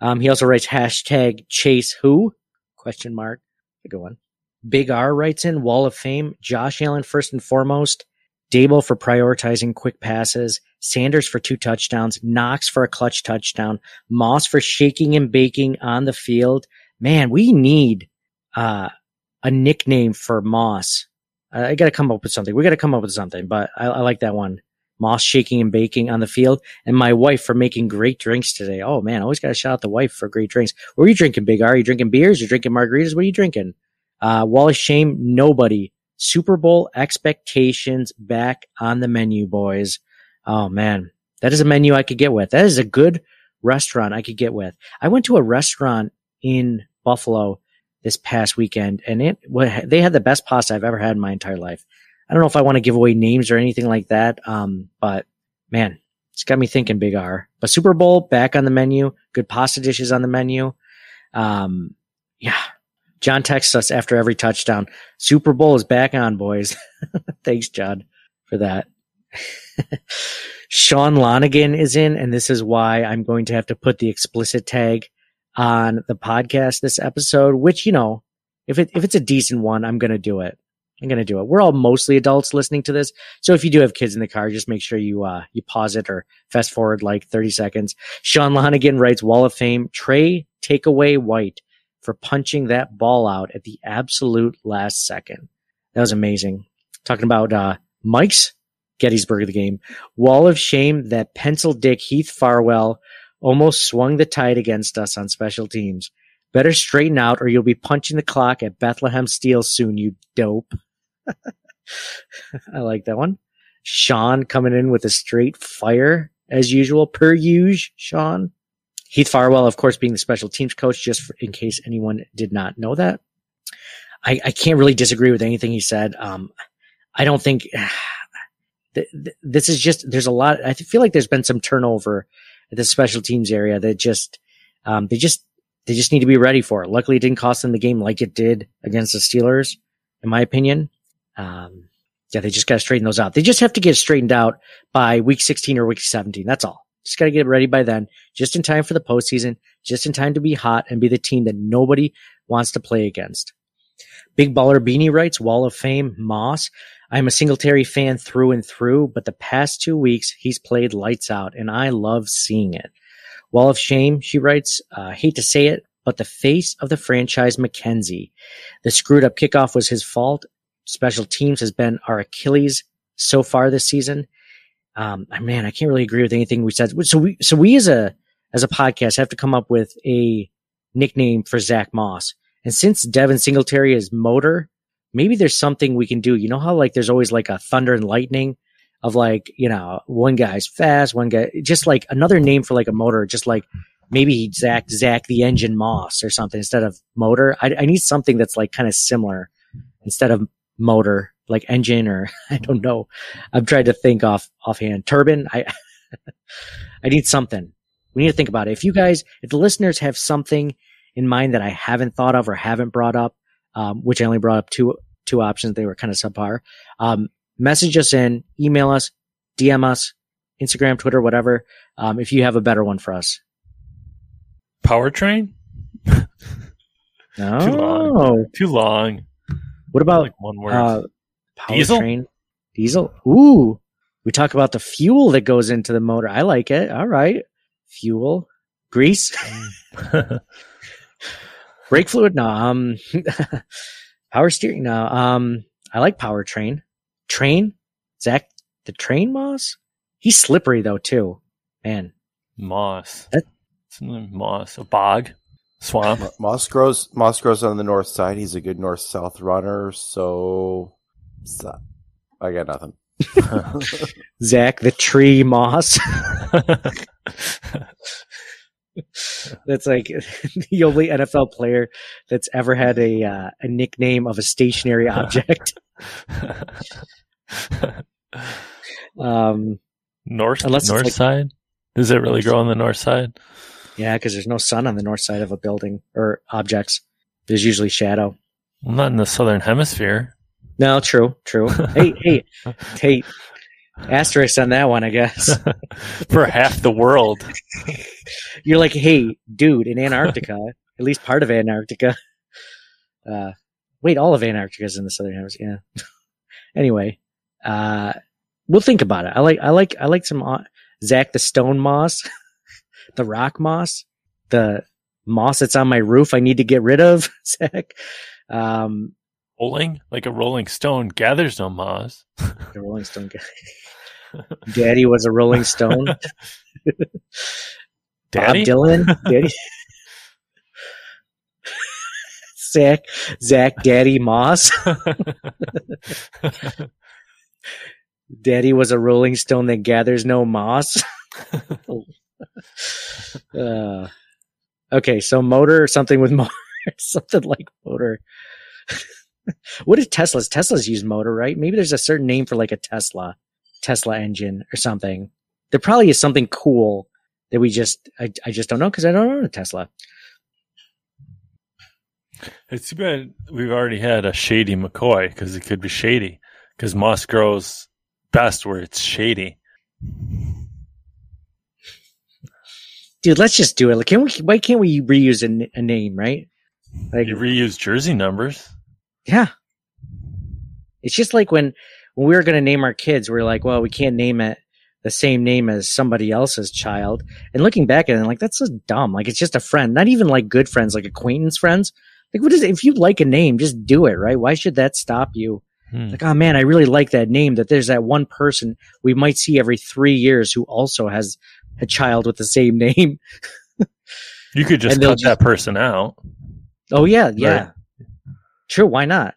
Um, he also writes hashtag chase who question mark. A good one. Big R writes in Wall of Fame, Josh Allen first and foremost, Daboll for prioritizing quick passes, Sanders for two touchdowns, Knox for a clutch touchdown, Moss for shaking and baking on the field. Man, we need uh, a nickname for Moss. I, got to come up with something. We got to come up with something, but I, I like that one. Moss shaking and baking on the field, and my wife for making great drinks today. Oh man, always got to shout out the wife for great drinks. What are you drinking, Big R? Are you drinking beers? You're drinking margaritas? What are you drinking? Uh, Wall of Shame, nobody. Super Bowl expectations back on the menu, boys. Oh man, that is a menu I could get with. That is a good restaurant I could get with. I went to a restaurant in Buffalo this past weekend and it, they had the best pasta I've ever had in my entire life. I don't know if I want to give away names or anything like that. Um, but man, it's got me thinking big R. But Super Bowl back on the menu, good pasta dishes on the menu. Um, yeah. John texts us after every touchdown. Super Bowl is back on, boys. Thanks, John, for that. Sean Lonigan is in, and this is why I'm going to have to put the explicit tag on the podcast this episode, which, you know, if it, if it's a decent one, I'm going to do it. I'm to do it. We're all mostly adults listening to this. So if you do have kids in the car, just make sure you, uh, you pause it or fast forward like 30 seconds. Sean Lonigan writes Wall of Fame, Trey Takeaway White for punching that ball out at the absolute last second. That was amazing. Talking about, uh, Mike's Gettysburg of the game. Wall of shame that pencil dick Heath Farwell almost swung the tide against us on special teams. Better straighten out or you'll be punching the clock at Bethlehem Steel soon, you dope. I like that one. Sean coming in with a straight fire as usual, per usual, Sean. Heath Farwell, of course, being the special teams coach, just for, in case anyone did not know that. I, I can't really disagree with anything he said. Um, I don't think th- th- this is just, there's a lot, I feel like there's been some turnover at the special teams area that just, um, they just, they just need to be ready for it. Luckily, it didn't cost them the game like it did against the Steelers, in my opinion. Um, yeah, they just got to straighten those out. They just have to get straightened out by week 16 or week 17. That's all. Just got to get ready by then, just in time for the postseason, just in time to be hot and be the team that nobody wants to play against. Big Baller Beanie writes, Wall of Fame, Moss. I'm a Singletary fan through and through, but the past two weeks he's played lights out and I love seeing it. Wall of Shame, she writes, uh, hate to say it, but the face of the franchise, McKenzie. The screwed up kickoff was his fault. Special teams has been our Achilles so far this season. Um, man, I can't really agree with anything we said. So we, so we as a, as a podcast have to come up with a nickname for Zach Moss. And since Devin Singletary is motor, maybe there's something we can do. You know how like there's always like a thunder and lightning of like, you know, one guy's fast, one guy, just like another name for like a motor, just like maybe Zach, Zach the engine Moss or something instead of motor. I, I need something that's like kind of similar instead of motor, like engine or I don't know. I've tried to think off offhand. Turbine. I, I need something. We need to think about it. If you guys, if the listeners have something in mind that I haven't thought of or haven't brought up, um, which I only brought up two two options. They were kind of subpar. Um, message us in, email us, DM us, Instagram, Twitter, whatever. Um, if you have a better one for us. Powertrain. No, Too long. Too long. What about Like one word. uh, Diesel? powertrain? Diesel. Ooh, we talk about the fuel that goes into the motor. I like it. All right, fuel, grease, brake fluid. No, um, power steering. No, um, I like powertrain. Train, Zach, the train moss. He's slippery though too, man. Moss. That- moss. A bog. Swamp. Moss grows. Moss grows on the north side. He's a good north south runner. So, so- I got nothing. Zach, the tree moss. that's like the only NFL player that's ever had a uh, a nickname of a stationary object. um, north Unless north like- side. Does it really grow on the north side? Yeah, because there's no sun on the north side of a building or objects. There's usually shadow. Well, not in the southern hemisphere. No, true, true. hey, hey, hey. Asterisk on that one, I guess. For half the world. You're like, hey, dude, in Antarctica, at least part of Antarctica. Uh, wait, all of Antarctica is in the southern hemisphere. Yeah. anyway, uh, we'll think about it. I like, I like, I like some. uh, Zach the Stone Moss, the Rock Moss, the moss that's on my roof. I need to get rid of Zach. Um, rolling like a rolling stone gathers no moss. the Rolling Stone guy. Daddy was a Rolling Stone. Daddy? Bob Dylan. Daddy. Zach, Zach, Daddy Moss. Daddy was a Rolling Stone that gathers no moss. uh, okay, so motor, or something with motor, something like motor. what is Tesla's? Tesla's use motor, right? Maybe there's a certain name for like a Tesla, Tesla engine or something. There probably is something cool that we just, I, I just don't know because I don't own a Tesla. It's too bad we've already had a shady McCoy because it could be shady because moss grows best where it's shady. Dude, let's just do it. Like, can we? Why can't we reuse a name, right? Like, You reuse jersey numbers. yeah. It's just like when when we were going to name our kids, we are like, well, we can't name it the same name as somebody else's child. And looking back at it, like that's so dumb. Like it's just a friend, not even like good friends, like acquaintance friends. Like, what is it? If you like a name, just do it, right? Why should that stop you? Hmm. Like, oh man, I really like that name. That there's that one person we might see every three years who also has a child with the same name. You could just cut that person out. Oh yeah, yeah. Right. Sure, why not?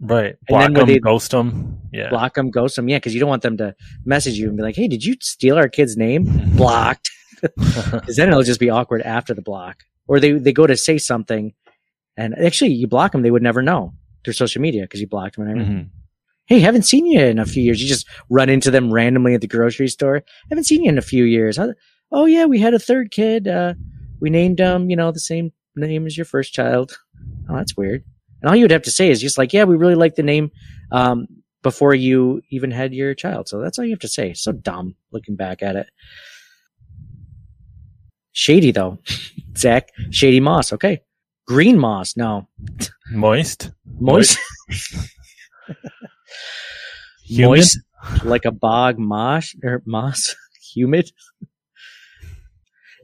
Right. Block them, they- ghost them. Yeah. Block them, ghost them. Yeah, because you don't want them to message you and be like, "Hey, did you steal our kid's name?" Blocked. Because then it'll just be awkward after the block, or they they go to say something, and actually you block them, they would never know through social media because you blocked them and everything. Mhm. Hey, haven't seen you in a few years. You just run into them randomly at the grocery store. Haven't seen you in a few years. Oh yeah, we had a third kid. Uh, we named him, you know, the same name as your first child. Oh, that's weird. And all you would have to say is just like, yeah, we really like the name um, before you even had your child. So that's all you have to say. So dumb looking back at it. Shady though, Zach. Shady moss. Okay. Green moss. No. Moist. Moist. Humid? Moist. Like a bog moss or moss. Humid.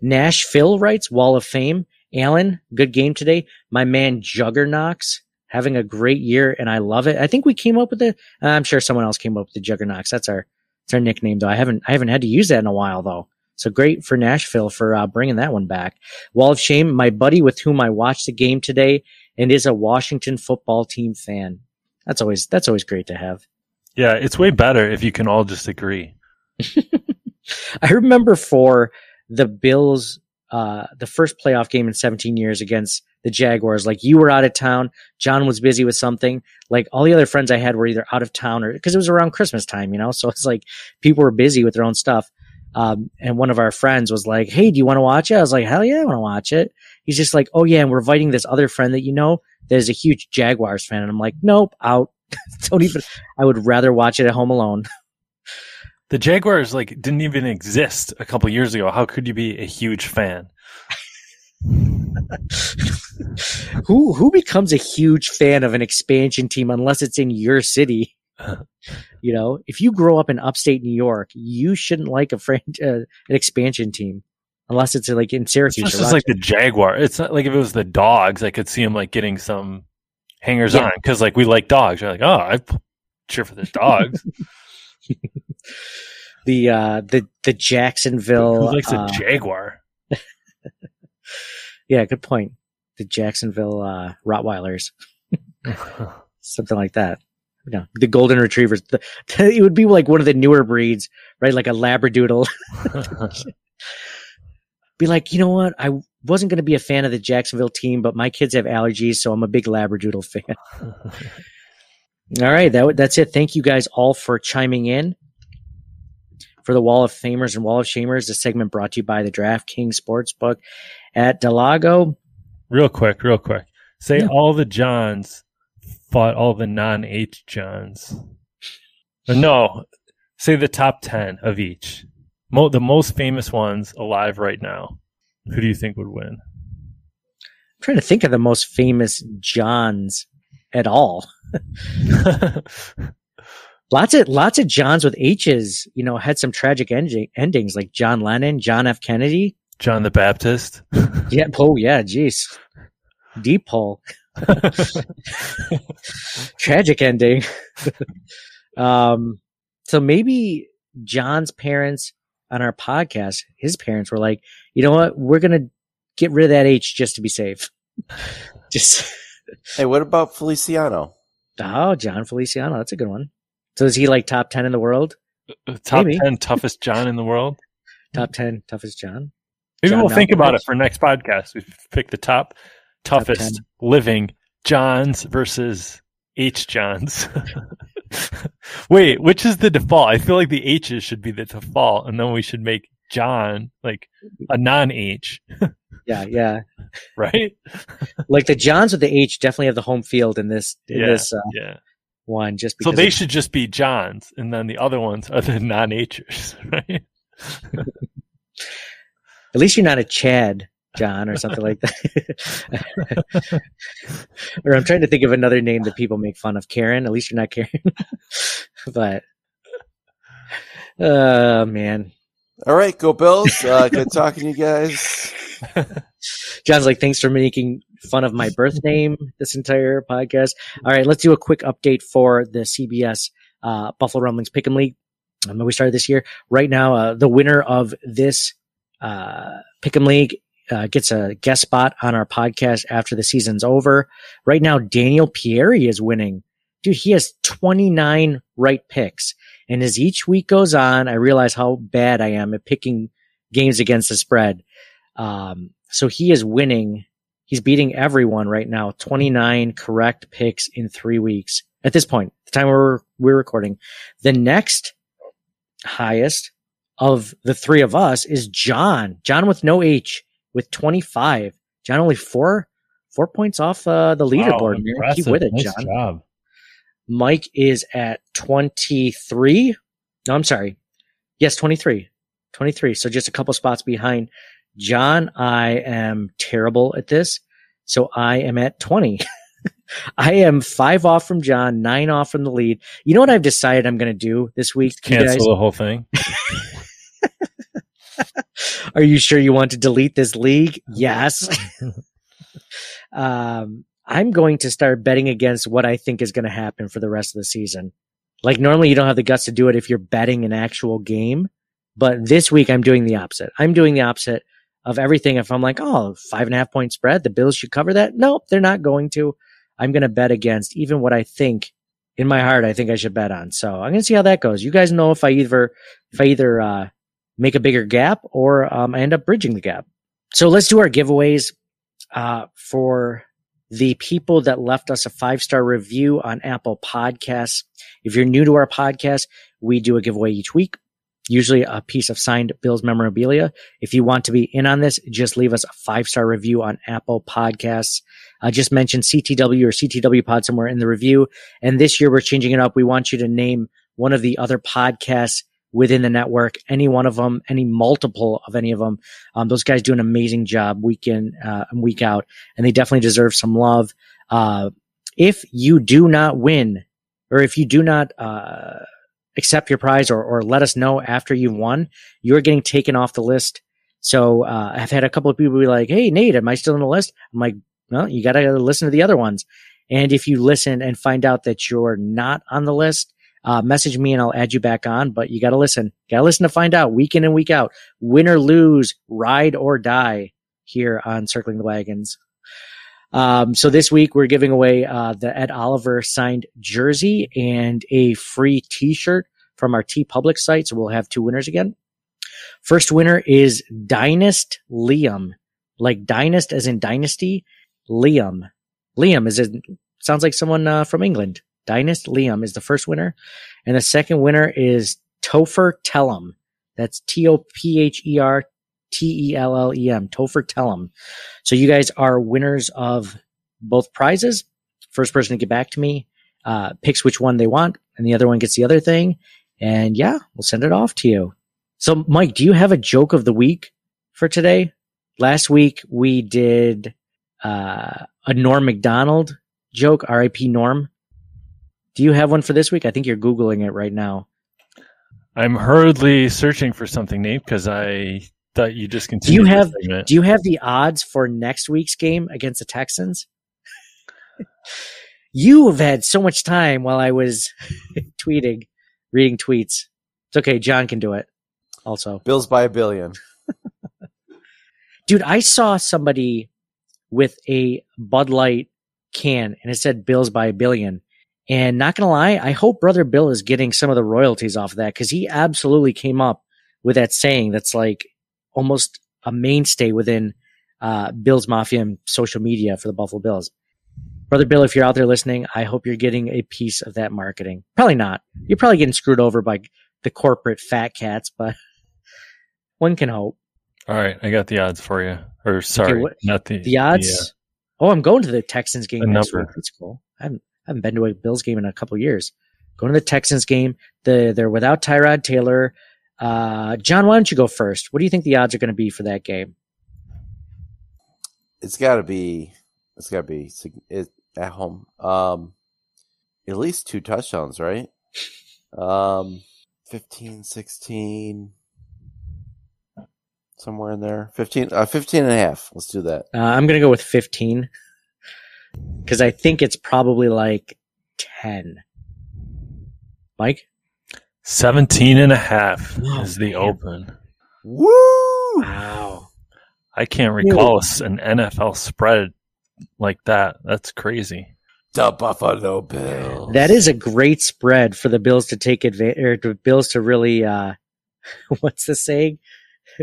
Nashville writes Wall of Fame. Allen, good game today. My man Juggernauts having a great year, and I love it. I think we came up with the. I'm sure someone else came up with the Juggernauts. That's our our nickname, though. I haven't I haven't had to use that in a while, though. So great for Nashville for uh, bringing that one back. Wall of Shame, my buddy with whom I watched the game today, and is a Washington football team fan. That's always that's always great to have. Yeah, it's way better if you can all just agree. I remember for the Bills, uh, the first playoff game in 17 years against the Jaguars, like you were out of town, John was busy with something. Like all the other friends I had were either out of town or because it was around Christmas time, you know? So it's like people were busy with their own stuff. Um, and one of our friends was like, Hey, do you want to watch it? I was like, Hell yeah, I want to watch it. He's just like, Oh yeah, and we're inviting this other friend that you know that is a huge Jaguars fan. And I'm like, Nope, out. Don't even, I would rather watch it at home alone. The Jaguars like didn't even exist a couple years ago. How could you be a huge fan? who who becomes a huge fan of an expansion team unless it's in your city? you know, if you grow up in upstate New York, you shouldn't like a fran- uh, an expansion team unless it's like in It's Syracuse. just or like the Jaguar. It's not like if it was the dogs, I could see them like getting some hangers on because like we like dogs. You're like, oh, I p- cheer for the dogs. the uh the the Jacksonville. Who likes a uh, Jaguar? yeah, good point. The Jacksonville uh, Rottweilers, something like that. You know, the golden retrievers. The, it would be like one of the newer breeds, right? Like a Labradoodle. be like, you know what? I wasn't going to be a fan of the Jacksonville team, but my kids have allergies, so I'm a big Labradoodle fan. all right, that that's it. Thank you guys all for chiming in for the Wall of Famers and Wall of Shamers. The segment brought to you by the DraftKings Sportsbook at Del Lago. real quick, real quick. Say Yeah. all the Johns fought all the non H Johns. Or no, say the top 10 of each. Mo- the most famous ones alive right now. Who do you think would win? I'm trying to think of the most famous Johns at all. Lots of lots of Johns with H's, you know, had some tragic ending, endings like John Lennon, John F. Kennedy, John the Baptist. yeah, oh yeah, jeez, deep hole, tragic ending. um, so maybe John's parents on our podcast, his parents were like, you know what, we're gonna get rid of that H just to be safe. just hey, what about Feliciano? Oh, John Feliciano, that's a good one. So is he like top ten in the world? Uh, top Maybe. ten toughest John in the world. Top ten toughest John. Maybe John we'll think about it for next podcast. We pick the top toughest top living Johns versus H Johns. Wait, which is the default? I feel like the H's should be the default, and then we should make John like a non H. yeah, yeah. Right? like the Johns with the H definitely have the home field in this in yeah, this uh, yeah. one just So they should just be Johns and then the other ones are the non H's, right? At least you're not a Chad. John or something like that. or I'm trying to think of another name that people make fun of. Karen. At least you're not Karen. but uh man. All right, go Bills. Uh, good talking to you guys. John's like, thanks for making fun of my birth name this entire podcast. All right, let's do a quick update for the CBS uh, Buffalo Rumblings Pick'em League. Um, we started this year. Right now, uh, the winner of this uh, Pick'em League uh, gets a guest spot on our podcast after the season's over. Right now, Daniel Pieri is winning. Dude, he has 29 right picks. And as each week goes on, I realize how bad I am at picking games against the spread. Um, so he is winning. He's beating everyone right now. 29 correct picks in three weeks at this point, the time we're, we're recording. The next highest of the three of us is John. John with no H with 25. John only four four points off uh, the leaderboard. Wow, Keep with it, nice John. Job. Mike is at 23. No, I'm sorry. Yes, 23. 23. So just a couple spots behind John. I am terrible at this. So I am at 20. I am five off from John, nine off from the lead. You know what I've decided I'm going to do this week? Cancel the whole thing. Are you sure you want to delete this league? Yes. um, I'm going to start betting against what I think is going to happen for the rest of the season. Like normally you don't have the guts to do it if you're betting an actual game, but this week I'm doing the opposite. I'm doing the opposite of everything. If I'm like, oh, five and a half point spread, the Bills should cover that. Nope, they're not going to. I'm going to bet against even what I think in my heart I think I should bet on. So I'm going to see how that goes. You guys know if I either if I either uh, make a bigger gap or um, I end up bridging the gap. So let's do our giveaways uh, for the people that left us a five star review on Apple Podcasts. If you're new to our podcast, we do a giveaway each week, usually a piece of signed Bills memorabilia. If you want to be in on this, just leave us a five star review on Apple Podcasts. I just mentioned CTW or CTW pod somewhere in the review. And this year we're changing it up. We want you to name one of the other podcasts within the network, any one of them, any multiple of any of them. Um, those guys do an amazing job week in uh, and week out, and they definitely deserve some love. Uh, if you do not win, or if you do not uh, accept your prize, or, or let us know after you've won, you're getting taken off the list. So uh, I've had a couple of people be like, "Hey, Nate, am I still on the list?" I'm like, "Well, you got to listen to the other ones." And if you listen and find out that you're not on the list, uh, message me and I'll add you back on. But you got to listen. Got to listen to find out week in and week out. Win or lose, ride or die here on Circling the Wagons. Um, so this week we're giving away uh, the Ed Oliver signed jersey and a free T-shirt from our TeePublic site. So we'll have two winners again. First winner is Dynast Liam, like Dynast as in dynasty. Liam, Liam is it sounds like someone uh, from England. Dynast Liam is the first winner. And the second winner is Topher Tellum. That's T O P H E R T E L L E M. Topher Tellum. So you guys are winners of both prizes. First person to get back to me uh, picks which one they want, and the other one gets the other thing. And yeah, we'll send it off to you. So, Mike, do you have a joke of the week for today? Last week we did uh, a Norm Macdonald joke, R.I.P. Norm. Do you have one for this week? I think you're googling it right now. I'm hurriedly searching for something, Nate, because I thought you just Do you have segment. Do you have the odds for next week's game against the Texans? you have had so much time while I was tweeting, reading tweets. It's okay. John can do it. Also, Bills by a billion. dude, I saw somebody with a Bud Light can and it said Bills by a billion. And not gonna lie, I hope brother Bill is getting some of the royalties off of that because he absolutely came up with that saying that's like almost a mainstay within uh, Bills Mafia and social media for the Buffalo Bills. Brother Bill, if you're out there listening, I hope you're getting a piece of that marketing. Probably not. You're probably getting screwed over by the corporate fat cats, but one can hope. All right, I got the odds for you. Or sorry, what- not the The odds. the, uh, oh, I'm going to the Texans game next week. That's cool. I haven't, I haven't been to a Bills game in a couple years. Going to the Texans game. The they're without Tyrod Taylor. Uh, John, why don't you go first? What do you think the odds are going to be for that game? It's got to be. It's got to be it, at home. Um, at least two touchdowns, right? Um, 15, 16, somewhere in there. 15, uh, 15 and a half. Let's do that. Uh, I'm going to go with 15 because I think it's probably like 10. Mike? 17 and a half Oh, is the man. open. Woo! Wow. I can't recall s- an NFL spread like that. That's crazy. The Buffalo Bills. That is a great spread for the Bills to take advantage, or the Bills to really, uh, what's the saying?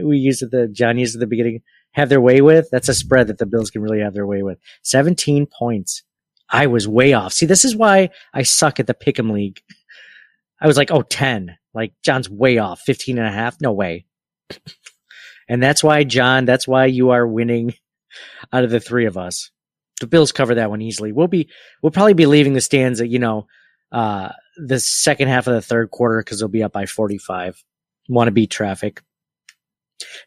We used at the, John used at the beginning, have their way with. That's a spread that the Bills can really have their way with. 17 points. I was way off. See, this is why I suck at the Pick'em League. I was like, oh, 10. Like, John's way off. 15 and a half? No way. and that's why, John, that's why you are winning out of the three of us. The Bills cover that one easily. We'll be, we'll probably be leaving the stands at, you know, uh, the second half of the third quarter because they'll be up by 45. Want to beat traffic.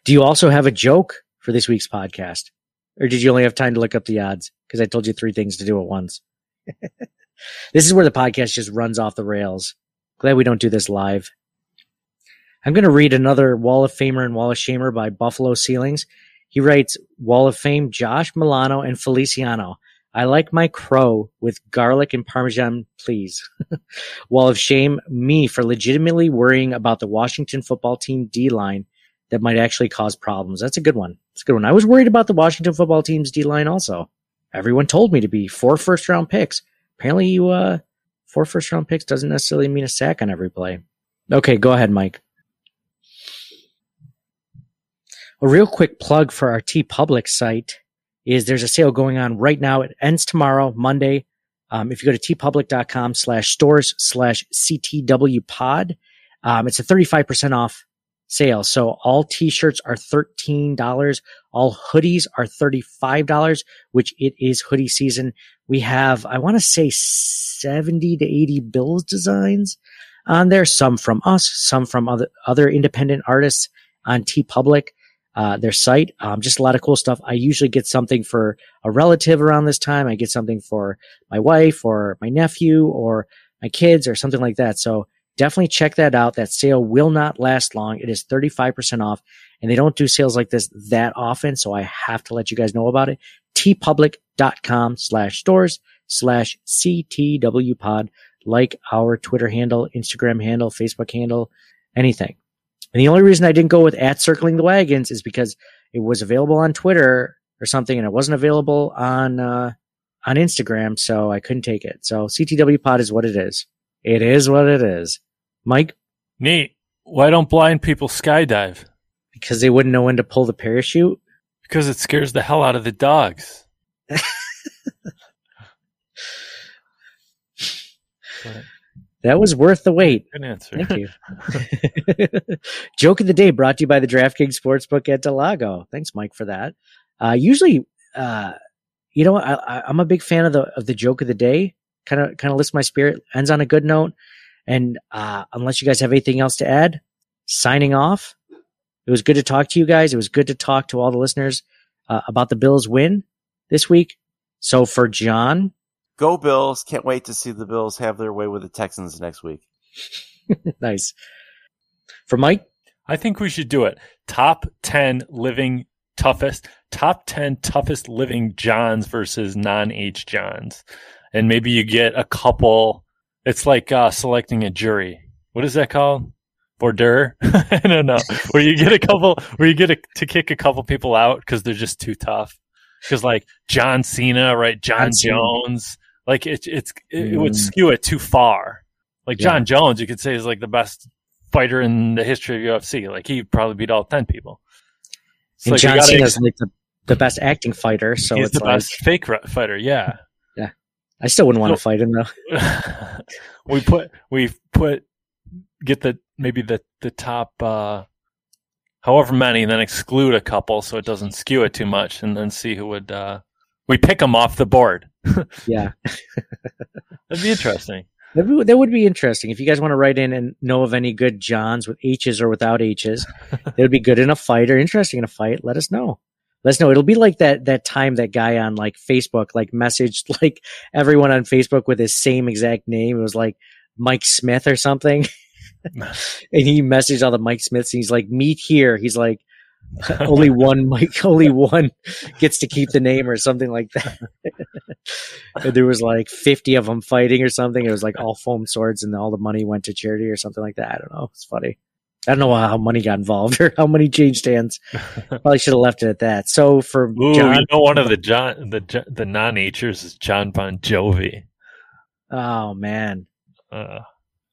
Do you also have a joke for this week's podcast? Or did you only have time to look up the odds? Because I told you three things to do at once. this is where the podcast just runs off the rails. Glad we don't do this live. I'm going to read another Wall of Famer and Wall of Shamer by Buffalo Ceilings. He writes, Wall of Fame, Josh Milano and Feliciano. I like my crow with garlic and parmesan, please. Wall of Shame, me for legitimately worrying about the Washington football team D line that might actually cause problems. That's a good one. That's a good one. I was worried about the Washington football team's D line also. Everyone told me to be four first round picks. Apparently, you, uh, four first round picks doesn't necessarily mean a sack on every play. Okay, go ahead, Mike. A real quick plug for our TeePublic site is there's a sale going on right now. It ends tomorrow, Monday. Um, if you go to teepublic.com slash stores slash CTW pod, um, it's a 35% off sale. So all t-shirts are $13. All hoodies are $35, which it is hoodie season. We have, I want to say 70 to 80 Bills designs on there. Some from us, some from other, other independent artists on TeePublic uh, their site. Um, just a lot of cool stuff. I usually get something for a relative around this time. I get something for my wife or my nephew or my kids or something like that. So definitely check that out. That sale will not last long. It is 35% off and they don't do sales like this that often. So I have to let you guys know about it. teepublic.com slash stores slash CTW pod, like our Twitter handle, Instagram handle, Facebook handle, anything. And the only reason I didn't go with at circling the wagons is because it was available on Twitter or something and it wasn't available on, uh, on Instagram. So I couldn't take it. So CTW pod is what it is. It is what it is. Mike? Neat. Why don't blind people skydive? Because they wouldn't know when to pull the parachute. Because it scares the hell out of the dogs. That was worth the wait. Good answer. Thank you. Joke of the day brought to you by the DraftKings Sportsbook at Del Lago. Thanks, Mike, for that. Uh, usually, uh, you know, I, I, I'm a big fan of the of the joke of the day. Kind of kind of lifts my spirit. Ends on a good note. And uh, unless you guys have anything else to add, signing off. It was good to talk to you guys. It was good to talk to all the listeners uh, about the Bills win this week. So for John, Go Bills! Can't wait to see the Bills have their way with the Texans next week. nice. For Mike, I think we should do it. Top ten living toughest, top ten toughest living Johns versus non H Johns, and maybe you get a couple. It's like uh, selecting a jury. What is that called? Border? I don't know. Where you get a couple, where you get a, to kick a couple people out because they're just too tough. Because like John Cena, right? John, John Cena. Jones, like it, it's it, it would Mm. skew it too far. Like Yeah. Jon Jones, you could say is like the best fighter in the history of UFC. Like he probably beat all ten people. It's and like John Cena's ex- like the, the best acting fighter, so he's it's the like best fake fighter. Yeah, I still wouldn't want to fight him though. we put we put get the maybe the the top uh however many, and then exclude a couple so it doesn't skew it too much, and then see who would uh we pick them off the board. Yeah, That'd be interesting. that would, that would be interesting. If you guys want to write in and know of any good Johns with H's or without H's, they would be good in a fight or interesting in a fight. Let us know. Let us know. It'll be like that that time that guy on like Facebook like messaged like everyone on Facebook with his same exact name. It was like Mike Smith or something. and he messaged all the Mike Smiths and he's like, meet here. He's like, only one Mike, only one gets to keep the name or something like that. and there was like 50 of them fighting or something. It was like all foam swords and all the money went to charity or something like that. I don't know. It's funny. I don't know how money got involved or how many change stands. Probably should have left it at that. So for Ooh, John, you know one of the John the the non natures is Jon Bon Jovi. oh man. Uh,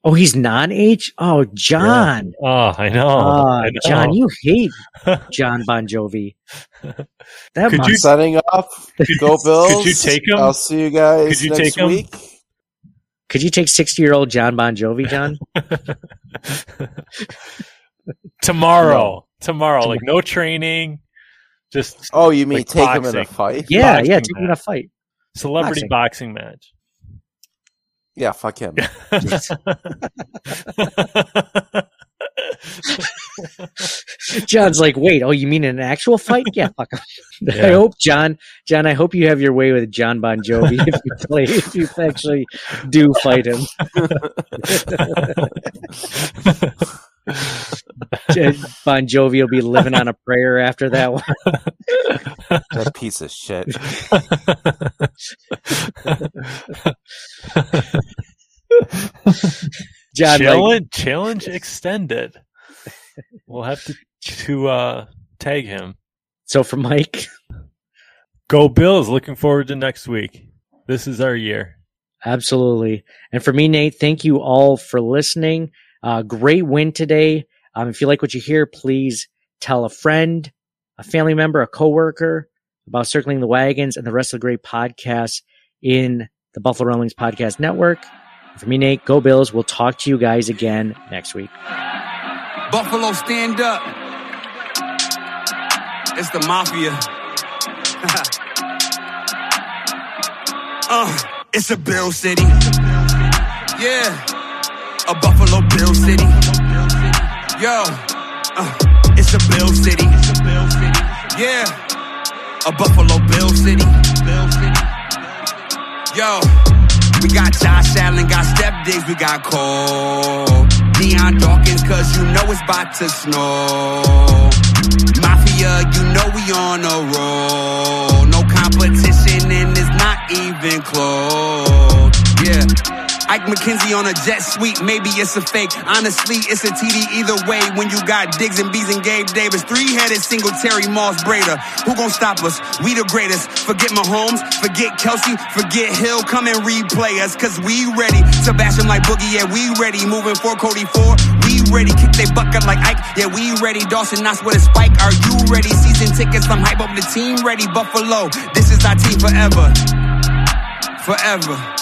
Oh, he's non H? Oh, John. oh, I know. Oh, I know. John, you hate Jon Bon Jovi. That Could must, you- Setting up. Go Bills! could you take 'em? I'll see you guys Could you next take 'em? week. could you take 60 year old Jon Bon Jovi, John? tomorrow, tomorrow, like no training, just Oh, you mean Like take him in a fight? yeah, Boxing yeah, take him in a fight. celebrity Boxing. boxing match. Yeah, fuck him. John's like, wait, oh, you mean an actual fight? Yeah, fuck him. I hope, John, John, I hope you have your way with Jon Bon Jovi if you play, if you actually do fight him. bon Jovi will be living on a prayer after that one. that piece of shit. John, like, challenge, challenge extended. We'll have to to uh, tag him. so for Mike, Go Bills! Looking forward to next week. This is our year. Absolutely. And for me, Nate, thank you all for listening. Uh, great win today. Um, if you like what you hear, please tell a friend, a family member, a coworker about circling the wagons and the rest of the great podcasts in the Buffalo Rumblings Podcast Network. For me, Nate, go Bills. We'll talk to you guys again next week. Buffalo, stand up. It's the mafia. uh, it's a Bill City. Yeah, a Buffalo Bill City. Yo, uh, it's a Bill City. Yeah, a Buffalo Bill City. Yo, we got Josh Allen, got Stef Diggs, we got Cole. Dion Dawkins, cause you know it's about to snow. Mafia, you know we on a roll. No competition and it's not even close. Yeah. Ike McKenzie on a jet suite, maybe it's a fake. Honestly, it's a TD either way. When you got Diggs and Bees and Gabe Davis, three-headed single Terry Moss Brader. Who gon' stop us? We the greatest. Forget Mahomes, forget Kelce, forget Hill. Come and replay us, cause we ready him like Boogie. Yeah, we ready. Moving for Cody Ford, We ready. Kick they bucket like Ike. Yeah, we ready. Dawson Knox with a spike. Are you ready? Season tickets, I'm hype up the team ready. Buffalo, this is our team forever. Forever.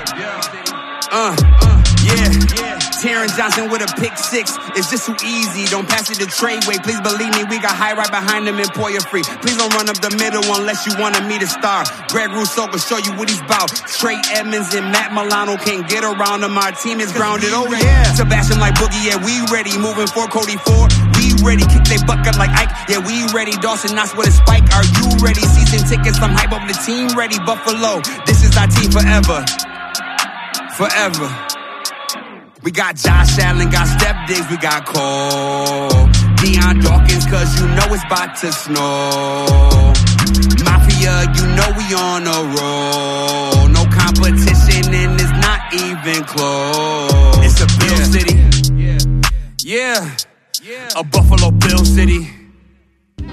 Uh, yeah. Yeah Terrence Johnson with a pick six. It's just too easy. Don't pass it to trade way. Please believe me, we got high right behind him and Poyer free. Please don't run up the middle unless you wanted me to star. Greg Rousseau will show you what he's about. Trey Edmunds and Matt Milano can't get around him. Our team is grounded. Oh yeah. Sebastian like Boogie, yeah, we ready. Moving for Cody Ford. We ready. Kick they bucket like Ike. Yeah, we ready. Dawson Knox with a spike. Are you ready? Season tickets, I'm hype up the team ready. Buffalo, this is our team forever. Forever. We got Josh Allen, got Stef Diggs, we got Cole. Dion Dawkins, cause you know it's about to snow. Mafia, you know we on a roll. No competition and it's not even close. It's a Bill City. Yeah, yeah. A Buffalo Bill City.